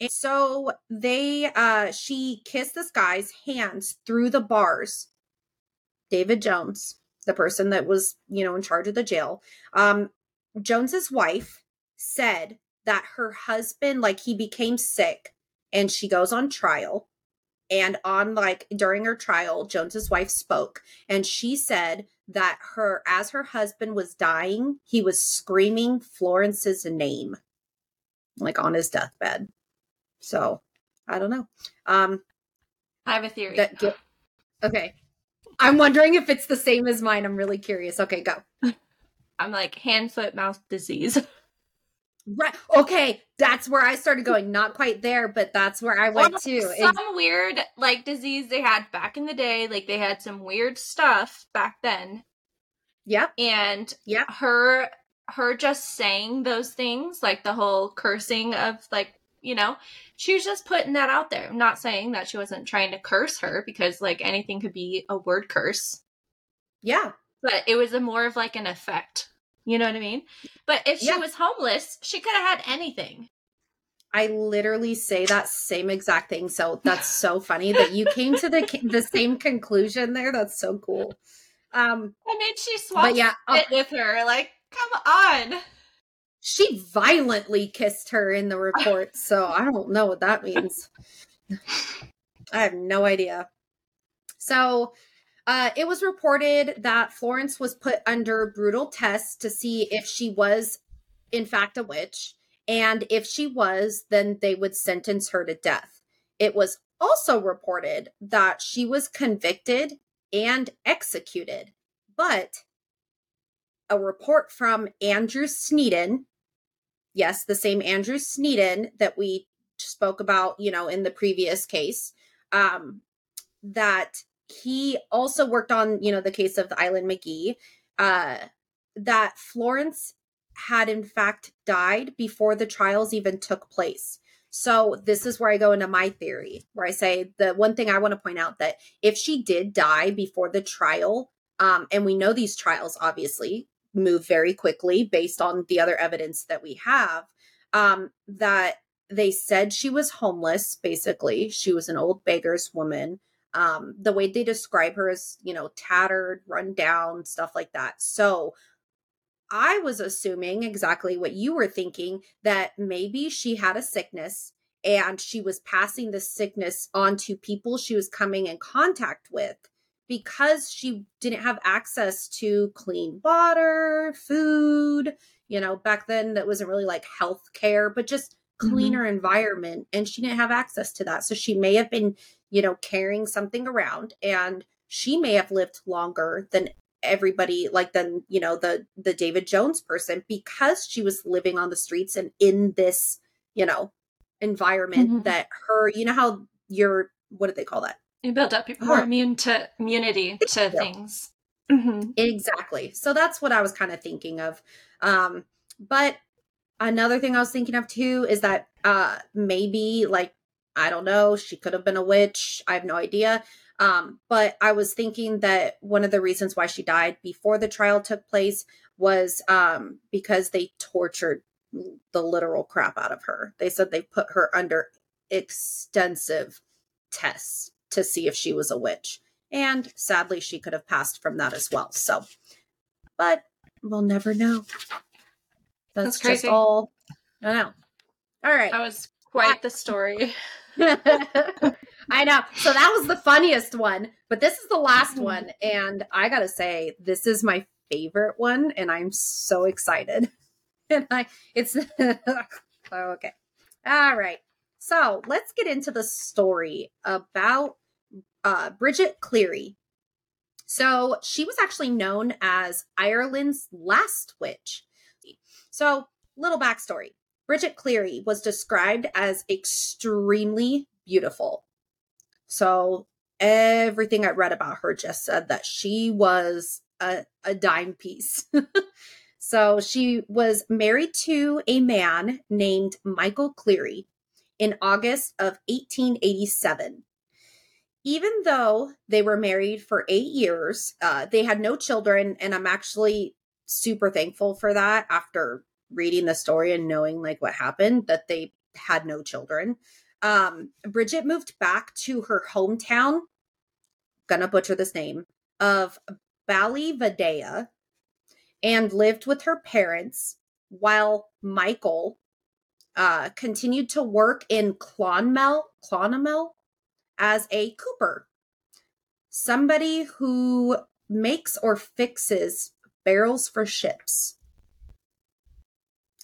and so they uh she kissed this guy's hands through the bars. David Jones, the person that was, you know, in charge of the jail. Um Jones's wife said that her husband like he became sick and she goes on trial and on like during her trial Jones's wife spoke and she said that her as her husband was dying he was screaming Florence's name like on his deathbed so I don't know. Um,
I have a theory.
That, get, okay. I'm wondering if it's the same as mine. I'm really curious. Okay, go.
I'm like hand, foot, mouth disease.
Right. Okay, that's where I started going. Not quite there, but that's where I went to.
Some it's... weird like disease they had back in the day. Like they had some weird stuff back then.
Yep.
And
yeah,
her her just saying those things, like the whole cursing of like you know she was just putting that out there I'm not saying that she wasn't trying to curse her because like anything could be a word curse
yeah
but it was a more of like an effect you know what i mean but if she yeah. was homeless she could have had anything
I literally say that same exact thing. So that's so funny that you came to the the same conclusion there. That's so cool. Um,
and then she swapped yeah, it with her. Like, come on
she violently kissed her in the report, so I don't know what that means. I have no idea. So, uh, it was reported that Florence was put under brutal tests to see if she was, in fact, a witch. And if she was, then they would sentence her to death. It was also reported that she was convicted and executed. But a report from Andrew Sneeden, yes, the same Andrew Sneeden that we spoke about, you know, in the previous case, um, that he also worked on, you know, the case of the Islandmagee, uh, that Florence had in fact died before the trials even took place. So this is where I go into my theory, where I say the one thing I want to point out that if she did die before the trial, um, and we know these trials obviously move very quickly based on the other evidence that we have um, that they said she was homeless basically she was an old beggar's woman um, the way they describe her is you know tattered run down stuff like that so i was assuming exactly what you were thinking that maybe she had a sickness and she was passing the sickness on to people she was coming in contact with because she didn't have access to clean water, food, you know, back then that wasn't really like health care, but just. Cleaner mm-hmm. environment. And she didn't have access to that. So she may have been, you know, carrying something around and she may have lived longer than everybody like than you know the the David Jones person because she was living on the streets and in this you know environment mm-hmm. that her you know how you're what do they call that
you build up are immune to immunity to yeah. things. Mm-hmm.
Exactly. So that's what I was kind of thinking of. Um, but another thing I was thinking of too is that uh maybe like I don't know, she could have been a witch. I have no idea. Um, but I was thinking that one of the reasons why she died before the trial took place was um because they tortured the literal crap out of her. They said they put her under extensive tests to see if she was a witch. And sadly, she could have passed from that as well. So, but we'll never know. That's, That's just all. I know. All right.
That was quite the story.
I know. So that was the funniest one, but this is the last mm-hmm. one. And I got to say, this is my favorite one. And I'm so excited. And I, it's, okay. All right. So let's get into the story about uh, Bridget Cleary. So she was actually known as Ireland's last witch. So, little backstory Bridget Cleary was described as extremely beautiful. So, everything I read about her just said that she was a, a dime piece. so, she was married to a man named Michael Cleary in August of 1887. Even though they were married for eight years, uh, they had no children, and I'm actually super thankful for that after reading the story and knowing like what happened that they had no children. Um, Bridget moved back to her hometown, gonna butcher this name, of Ballyvadlea and lived with her parents while Michael uh, continued to work in Clonmel, Clonmel as a cooper, somebody who makes or fixes barrels for ships.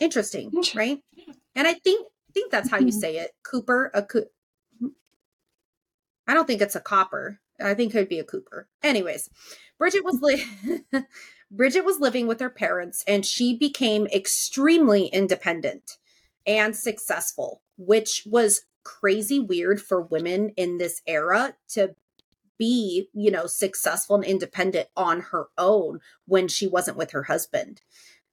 Interesting, right? And I think I think that's how you mm-hmm. say it. Cooper, a co- I don't think it's a copper. I think it would be a Cooper. Anyways, Bridget was li- Bridget was living with her parents and she became extremely independent and successful, which was crazy weird for women in this era to be, you know, successful and independent on her own when she wasn't with her husband.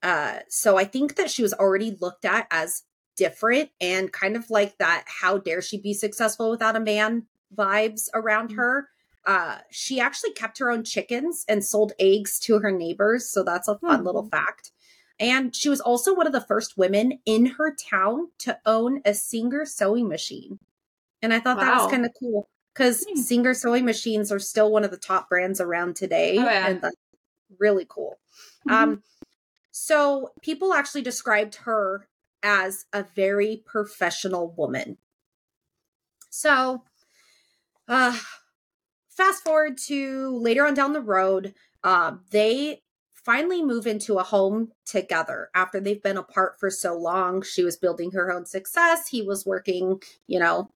Uh, so I think that she was already looked at as different and kind of like that how dare she be successful without a man vibes around mm-hmm. her. Uh, she actually kept her own chickens and sold eggs to her neighbors. So that's a fun mm-hmm. little fact. And she was also one of the first women in her town to own a Singer sewing machine. And I thought wow. that was kind of cool because mm. Singer sewing machines are still one of the top brands around today. Oh, yeah. And that's really cool. Mm-hmm. Um, so people actually described her as a very professional woman. So, uh, fast forward to later on down the road, uh, they finally move into a home together after they've been apart for so long. She was building her own success. He was working, you know,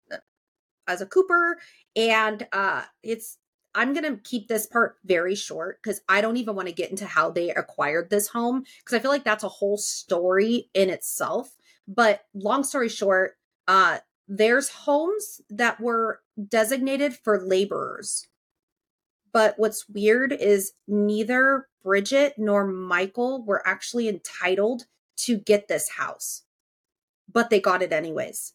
as a cooper. And uh it's I'm going to keep this part very short because I don't even want to get into how they acquired this home because I feel like that's a whole story in itself. But long story short, uh, there's homes that were designated for laborers. But what's weird is neither Bridget nor Michael were actually entitled to get this house, but they got it anyways.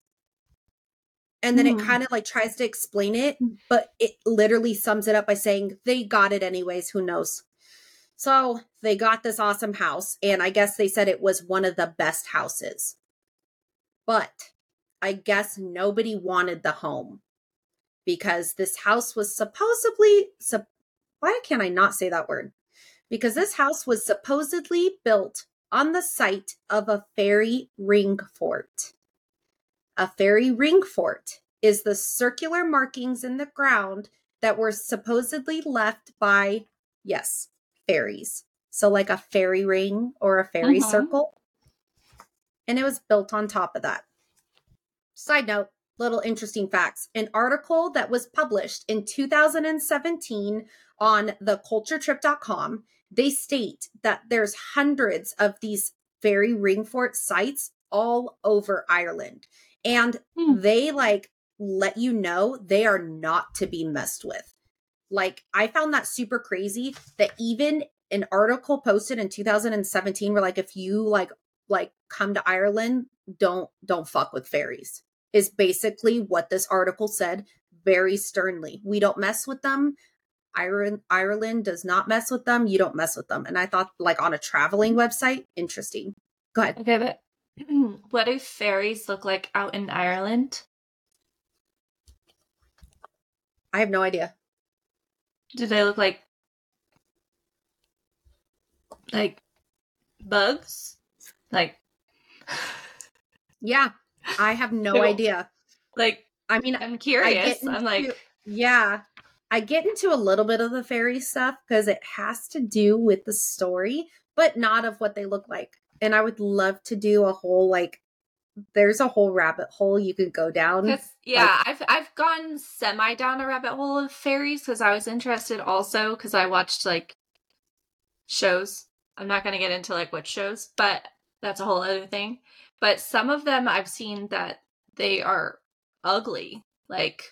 And then mm. it hmm. kind of like tries to explain it, hmm. but it literally sums it up by saying they got it anyways. Who knows? So they got this awesome house, and I guess they said it was one of the best houses. But I guess nobody wanted the home because this house was supposedly why can't I not say that word? Because this house was supposedly built on the site of a fairy ring fort. A fairy ring fort is the circular markings in the ground that were supposedly left by, yes, fairies. So, like a fairy ring or a fairy mm-hmm. circle. And it was built on top of that. Side note little interesting facts. An article that was published in 2017 on theculturetrip.com, they state that there's hundreds of these fairy ring fort sites all over Ireland. And hmm. they like let you know they are not to be messed with. Like I found that super crazy that even an article posted in 2017 where like if you like like come to Ireland, don't don't fuck with fairies is basically what this article said very sternly. We don't mess with them. Ireland, Ireland does not mess with them. You don't mess with them. And I thought, like on a traveling website, interesting. Go ahead.
Okay, but what do fairies look like out in Ireland?
I have no idea.
Do they look like like bugs? Like
Yeah. I have no idea.
Like
I mean
I'm curious. Into, I'm like
Yeah. I get into a little bit of the fairy stuff because it has to do with the story, but not of what they look like. And I would love to do a whole like there's a whole rabbit hole you could go down.
Yeah, like, I've I've gone semi down a rabbit hole of fairies because I was interested also because I watched like shows. I'm not going to get into like what shows, but that's a whole other thing. But some of them I've seen that they are ugly. Like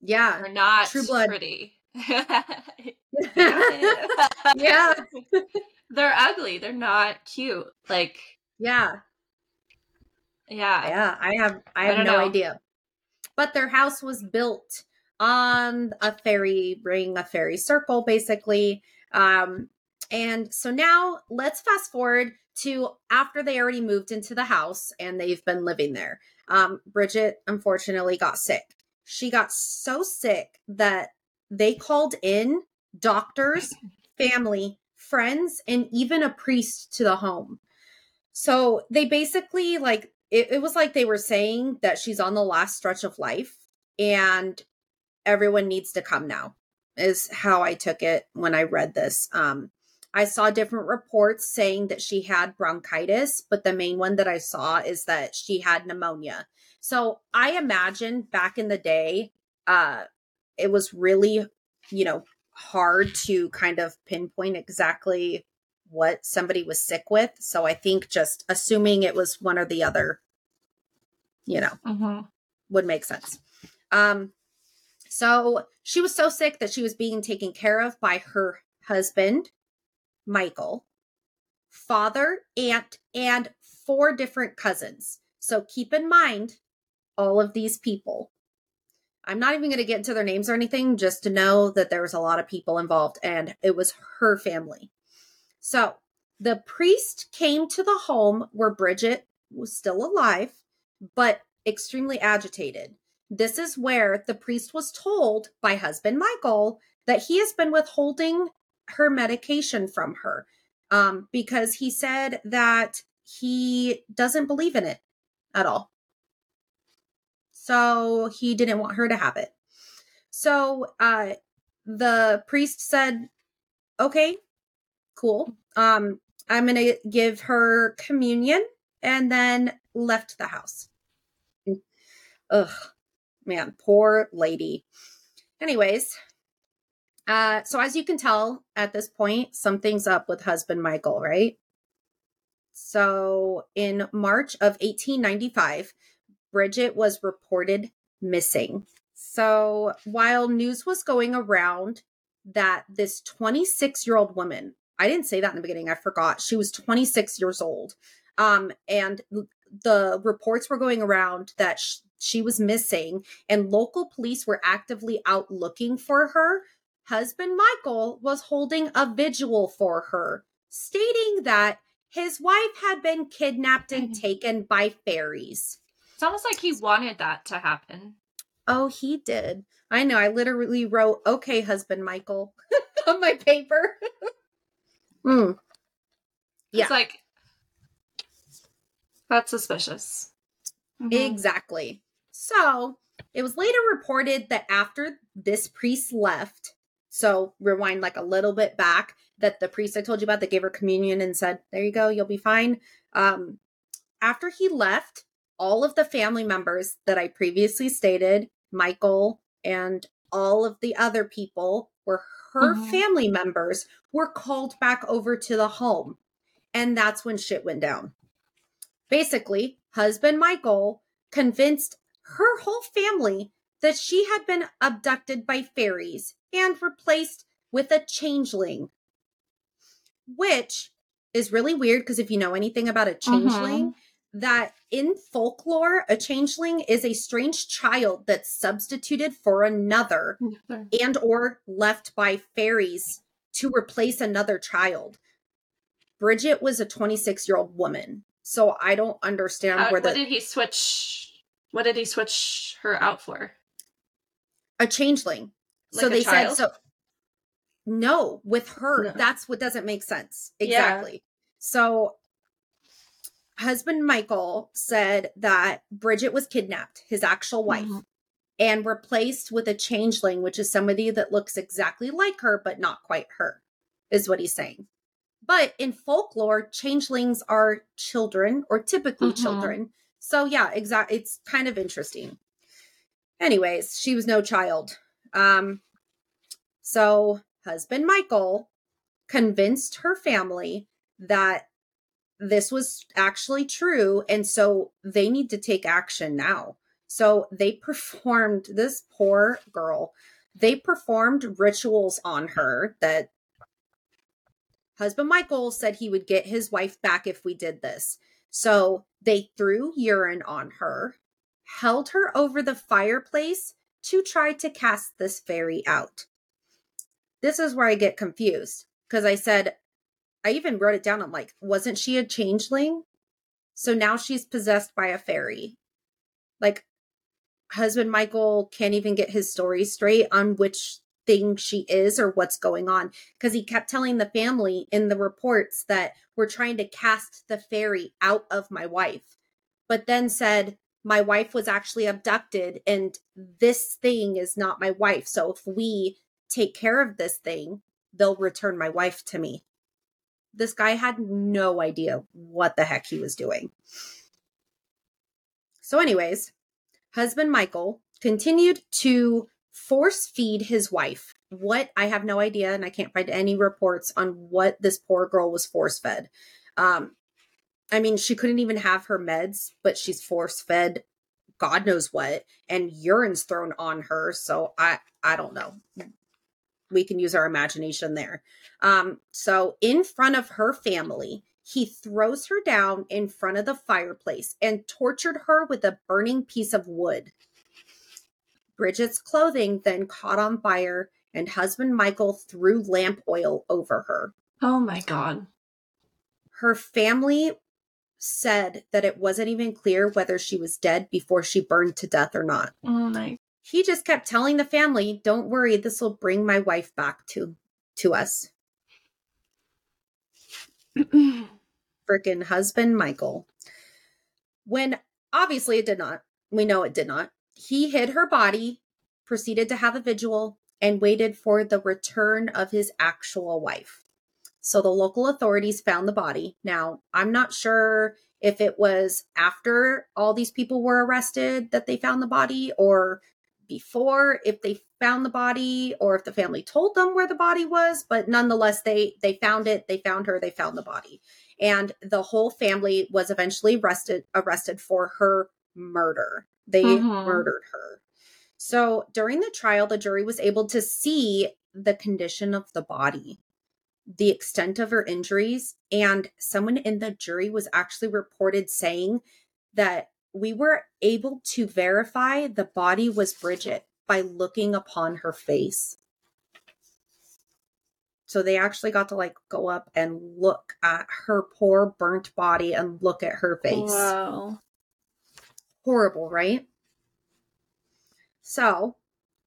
yeah,
they're not
True blood.
pretty.
yeah.
they're ugly. They're not cute. Like
yeah.
Yeah.
Yeah, I have I have I no know. idea. But their house was built on a fairy ring, a fairy circle basically. Um and so now let's fast forward to after they already moved into the house and they've been living there. Um Bridget unfortunately got sick. She got so sick that they called in doctors, family, friends, and even a priest to the home. So they basically like it, it was like they were saying that she's on the last stretch of life and everyone needs to come now is how I took it when I read this. Um, I saw different reports saying that she had bronchitis, but the main one that I saw is that she had pneumonia. So I imagine back in the day, uh, it was really, you know, hard to kind of pinpoint exactly what somebody was sick with. So I think just assuming it was one or the other, you know, mm-hmm. would make sense. Um, so she was so sick that she was being taken care of by her husband, Michael, father, aunt, and four different cousins. So keep in mind all of these people. I'm not even going to get into their names or anything, just to know that there was a lot of people involved and it was her family. So the priest came to the home where Bridget was still alive, but extremely agitated. This is where the priest was told by husband Michael that he has been withholding her medication from her um, because he said that he doesn't believe in it at all. So he didn't want her to have it. So uh, the priest said, okay, cool. Um, I'm going to give her communion and then left the house. Ugh, man, poor lady. Anyways, uh, so as you can tell at this point, something's up with husband Michael, right? So in March of 1895, Bridget was reported missing. So while news was going around that this 26 year old woman I didn't say that in the beginning. I forgot. She was 26 years old. Um, and the reports were going around that sh- she was missing, and local police were actively out looking for her. Husband Michael was holding a vigil for her, stating that his wife had been kidnapped and mm-hmm. taken by fairies.
It's almost like he wanted that to happen.
Oh, he did. I know. I literally wrote, okay, husband Michael on my paper.
Mm. Yeah. It's like that's suspicious.
Mm-hmm. Exactly. So it was later reported that after this priest left, so rewind like a little bit back, that the priest I told you about that gave her communion and said, There you go, you'll be fine. Um, after he left, all of the family members that I previously stated, Michael and all of the other people were her mm-hmm. family members were called back over to the home. And that's when shit went down. Basically, husband Michael convinced her whole family that she had been abducted by fairies and replaced with a changeling. Which is really weird because if you know anything about a changeling, mm-hmm that in folklore, a changeling is a strange child that's substituted for another and or left by fairies to replace another child. Bridget was a 26 year old woman. So I don't understand
How,
where the.
What did he switch? What did he switch her out for?
A changeling. Like so they child? said so no, with her. No. That's what doesn't make sense. Exactly. Yeah. So husband Michael said that Bridget was kidnapped, his actual wife, mm-hmm. and replaced with a changeling, which is somebody that looks exactly like her, but not quite her, is what he's saying. But in folklore, changelings are children or typically mm-hmm. children. So yeah, exactly. It's kind of interesting. Anyways, she was no child. Um, so husband Michael convinced her family that this was actually true. And so they need to take action now. So they performed this poor girl, they performed rituals on her that husband Michael said he would get his wife back if we did this. So they threw urine on her, held her over the fireplace to try to cast this fairy out. This is where I get confused because I said, I even wrote it down. I'm like, wasn't she a changeling? So now she's possessed by a fairy. Like, husband Michael can't even get his story straight on which thing she is or what's going on because he kept telling the family in the reports that we're trying to cast the fairy out of my wife, but then said, my wife was actually abducted and this thing is not my wife. So if we take care of this thing, they'll return my wife to me. This guy had no idea what the heck he was doing. So, anyways, husband Michael continued to force feed his wife. What I have no idea, and I can't find any reports on what this poor girl was force fed. Um, I mean, she couldn't even have her meds, but she's force fed God knows what, and urine's thrown on her. So I I don't know we can use our imagination there. Um, so, in front of her family, he throws her down in front of the fireplace and tortured her with a burning piece of wood. Bridget's clothing then caught on fire, and husband Michael threw lamp oil over her.
Oh my God.
Her family said that it wasn't even clear whether she was dead before she burned to death or not.
Oh my
he just kept telling the family, "Don't worry, this will bring my wife back to to us." Freaking husband Michael. When obviously it did not. We know it did not. He hid her body, proceeded to have a vigil, and waited for the return of his actual wife. So the local authorities found the body. Now, I'm not sure if it was after all these people were arrested that they found the body or before if they found the body or if the family told them where the body was but nonetheless they they found it they found her they found the body. And the whole family was eventually arrested arrested for her murder. They mm-hmm. murdered her. So during the trial the jury was able to see the condition of the body the extent of her injuries and someone in the jury was actually reported saying that we were able to verify the body was Bridget by looking upon her face. So they actually got to like go up and look at her poor burnt body and look at her face. Wow. Horrible, right? So,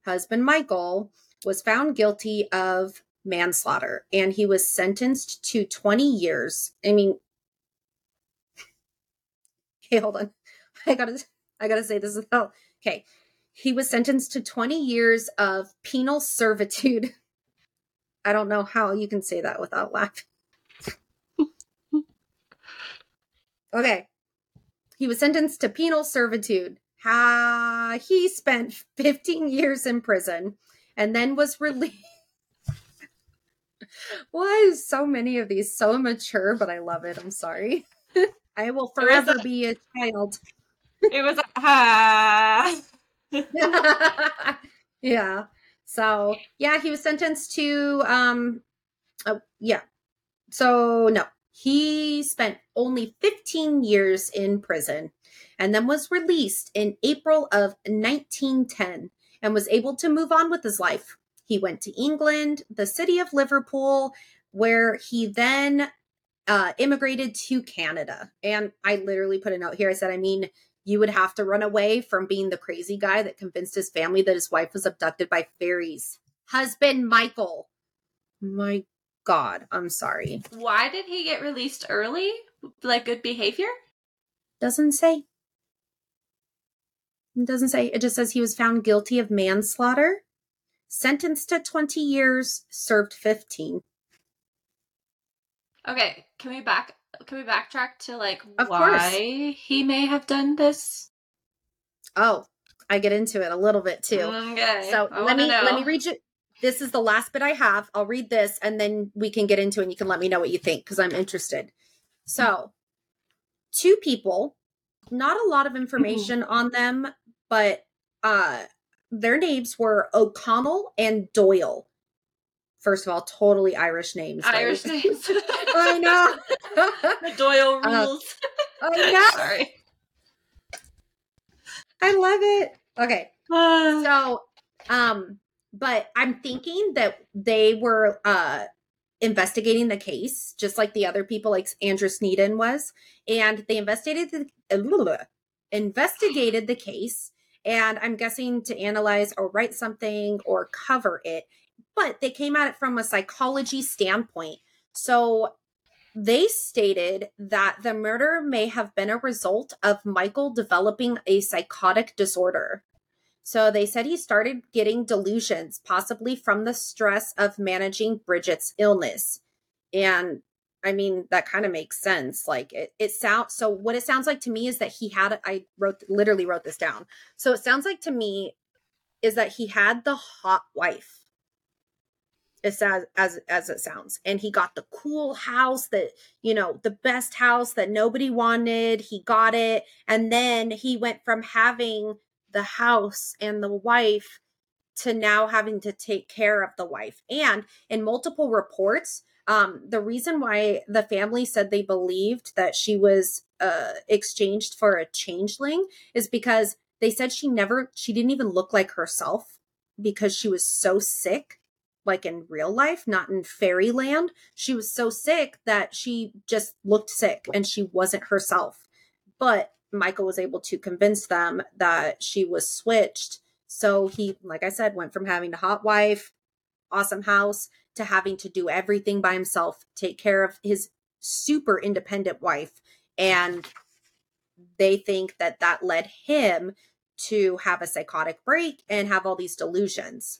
husband Michael was found guilty of manslaughter and he was sentenced to 20 years. I mean, okay, hold on. I gotta I gotta say this is oh okay. He was sentenced to 20 years of penal servitude. I don't know how you can say that without laughing. okay. He was sentenced to penal servitude. Ha, he spent 15 years in prison and then was released. Why is so many of these so mature, but I love it. I'm sorry. I will forever be a child
it was ah.
yeah. So yeah, he was sentenced to um, oh, yeah. So no, he spent only 15 years in prison, and then was released in April of 1910, and was able to move on with his life. He went to England, the city of Liverpool, where he then uh, immigrated to Canada. And I literally put a note here. I said, I mean, you would have to run away from being the crazy guy that convinced his family that his wife was abducted by fairies. husband Michael. My God, I'm sorry.
Why did he get released early? Like good behavior?
Doesn't say. It doesn't say. It just says he was found guilty of manslaughter, sentenced to 20 years, served 15.
Okay, can we back can we backtrack to like of why course. he may have done this?
Oh, I get into it a little bit too. Okay. So I let me know. let me read you. This is the last bit I have. I'll read this and then we can get into it and you can let me know what you think because I'm interested. So, two people, not a lot of information mm-hmm. on them, but uh their names were O'Connell and Doyle. First of all, totally Irish names.
Irish names.
I know.
the Doyle uh, rules.
Uh, I know. Sorry. I love it. Okay. Uh. So, um, but I'm thinking that they were uh investigating the case, just like the other people, like Andrew Snedden was, and they investigated the investigated the case. And I'm guessing to analyze or write something or cover it but they came at it from a psychology standpoint. So they stated that the murder may have been a result of Michael developing a psychotic disorder. So they said he started getting delusions, possibly from the stress of managing Bridget's illness. And I mean, that kind of makes sense. Like it, it sounds so what it sounds like to me is that he had I wrote literally wrote this down. So it sounds like to me is that he had the hot wife as as as it sounds. And he got the cool house that you know the best house that nobody wanted. He got it. And then he went from having the house and the wife to now having to take care of the wife. And in multiple reports um the reason why the family said they believed that she was uh exchanged for a changeling is because they said she never she didn't even look like herself because she was so sick like in real life, not in fairyland. She was so sick that she just looked sick and she wasn't herself. But Michael was able to convince them that she was switched. So he, like I said, went from having a hot wife, awesome house, to having to do everything by himself, take care of his super independent wife. And they think that that led him to have a psychotic break and have all these delusions.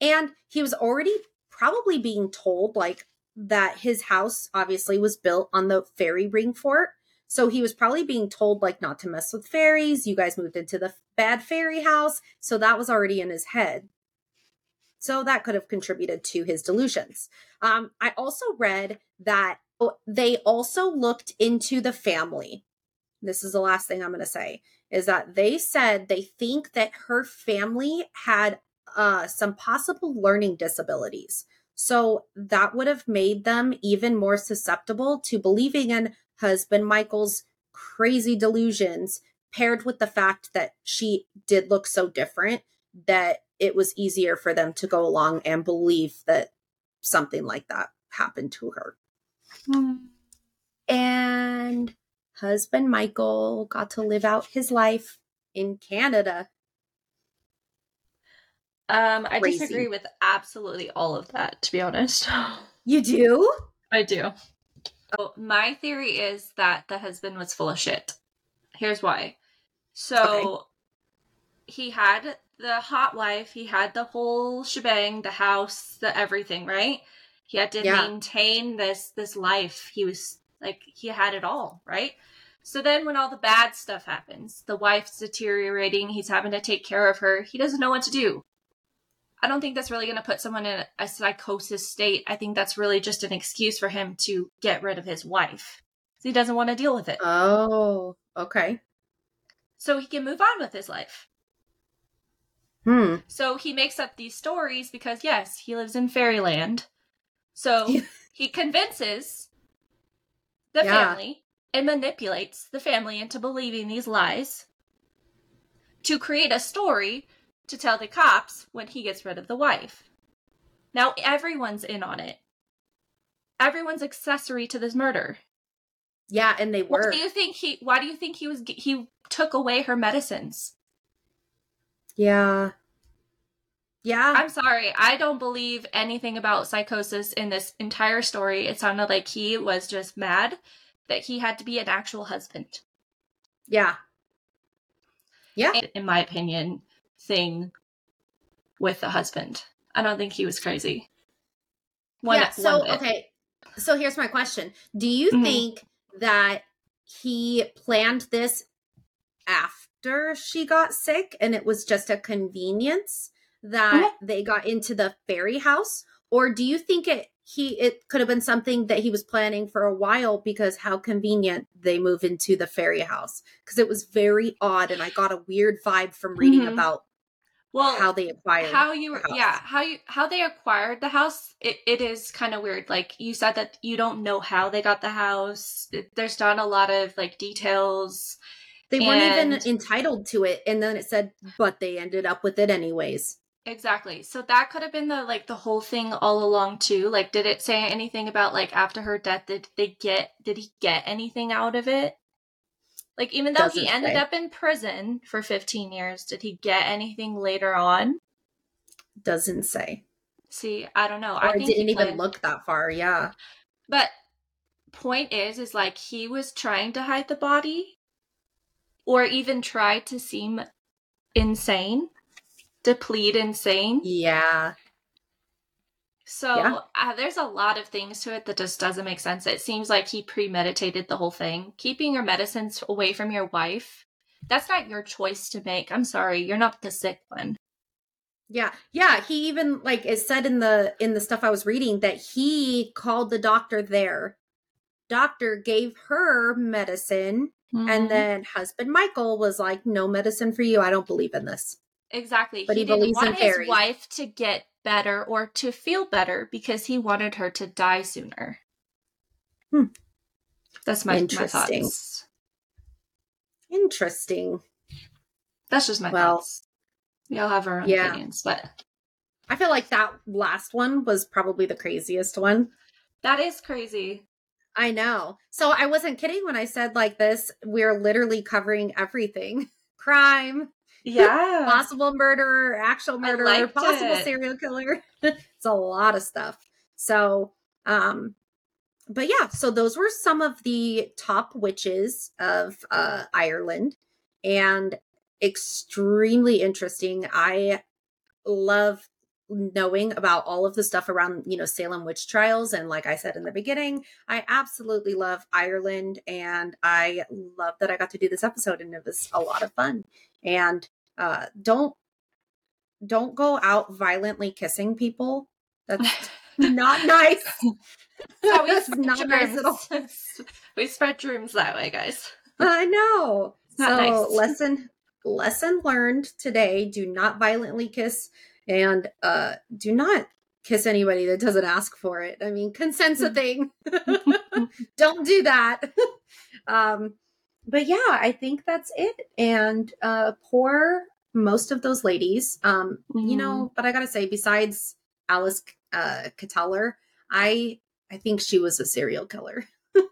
And he was already probably being told like that his house obviously was built on the fairy ring fort. So he was probably being told like not to mess with fairies. You guys moved into the bad fairy house. So that was already in his head. So that could have contributed to his delusions. Um, I also read that they also looked into the family. This is the last thing I'm going to say is that they said they think that her family had uh, some possible learning disabilities. So that would have made them even more susceptible to believing in husband Michael's crazy delusions, paired with the fact that she did look so different that it was easier for them to go along and believe that something like that happened to her. Mm. And husband Michael got to live out his life in Canada.
Um, I Crazy. disagree with absolutely all of that, to be honest.
You do?
I do. So my theory is that the husband was full of shit. Here's why. So okay. he had the hot wife, he had the whole shebang, the house, the everything, right? He had to yeah. maintain this this life. He was like he had it all, right? So then, when all the bad stuff happens, the wife's deteriorating, he's having to take care of her, he doesn't know what to do. I don't think that's really going to put someone in a psychosis state. I think that's really just an excuse for him to get rid of his wife. He doesn't want to deal with it.
Oh, okay.
So he can move on with his life.
Hmm.
So he makes up these stories because, yes, he lives in fairyland. So he convinces the yeah. family and manipulates the family into believing these lies to create a story to tell the cops when he gets rid of the wife. Now everyone's in on it. Everyone's accessory to this murder.
Yeah, and they were.
Why do you think he? Why do you think he was? He took away her medicines.
Yeah. Yeah.
I'm sorry. I don't believe anything about psychosis in this entire story. It sounded like he was just mad that he had to be an actual husband.
Yeah. Yeah.
In my opinion, thing with the husband. I don't think he was crazy.
One, yeah. So, okay. So here's my question Do you mm-hmm. think that he planned this after she got sick and it was just a convenience? That they got into the fairy house? Or do you think it he it could have been something that he was planning for a while because how convenient they move into the fairy house? Because it was very odd and i got a weird vibe from reading mm-hmm. about well how they acquired
how you yeah how you how they acquired the house it, it is kind of weird. Like you said that you don't know how they got the house. There's not a lot of like details
they and... weren't even entitled to it and then it said but they ended up with it anyways
Exactly. So that could have been the like the whole thing all along too. Like did it say anything about like after her death did they get did he get anything out of it? Like even though Doesn't he ended say. up in prison for 15 years, did he get anything later on?
Doesn't say.
See, I don't know.
Or I didn't even look that far, yeah.
But point is is like he was trying to hide the body or even try to seem insane deplete insane.
Yeah.
So yeah. Uh, there's a lot of things to it that just doesn't make sense. It seems like he premeditated the whole thing. Keeping your medicines away from your wife, that's not your choice to make. I'm sorry, you're not the sick one.
Yeah. Yeah, he even like it said in the in the stuff I was reading that he called the doctor there. Doctor gave her medicine mm-hmm. and then husband Michael was like no medicine for you. I don't believe in this.
Exactly. But he, he didn't want his wife to get better or to feel better because he wanted her to die sooner. Hmm. That's my, Interesting. my thoughts.
Interesting.
That's just my well, thoughts. We all have our own yeah. opinions, but
I feel like that last one was probably the craziest one.
That is crazy.
I know. So I wasn't kidding when I said like this, we're literally covering everything. Crime,
yeah.
possible murderer, actual murderer, possible it. serial killer. it's a lot of stuff. So, um, but yeah, so those were some of the top witches of uh, Ireland and extremely interesting. I love knowing about all of the stuff around you know Salem witch trials and like I said in the beginning I absolutely love Ireland and I love that I got to do this episode and it was a lot of fun and uh, don't don't go out violently kissing people. That's not nice.
That's not nice at all. we spread germs that way, guys.
I know. so nice. lesson lesson learned today: do not violently kiss, and uh, do not kiss anybody that doesn't ask for it. I mean, consent's a thing. Don't do that. um, but yeah, I think that's it. And uh, poor most of those ladies. Um, mm-hmm. you know, but I gotta say, besides Alice uh Kyteler, I I think she was a serial killer. oh,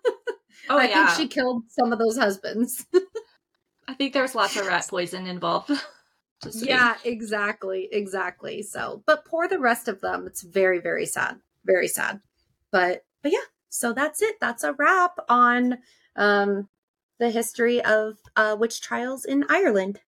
I yeah. think she killed some of those husbands.
I think there was lots of rat poison involved.
yeah, exactly, exactly. So, but poor the rest of them. It's very, very sad, very sad. But, but yeah. So that's it. That's a wrap on um the history of uh, witch trials in Ireland.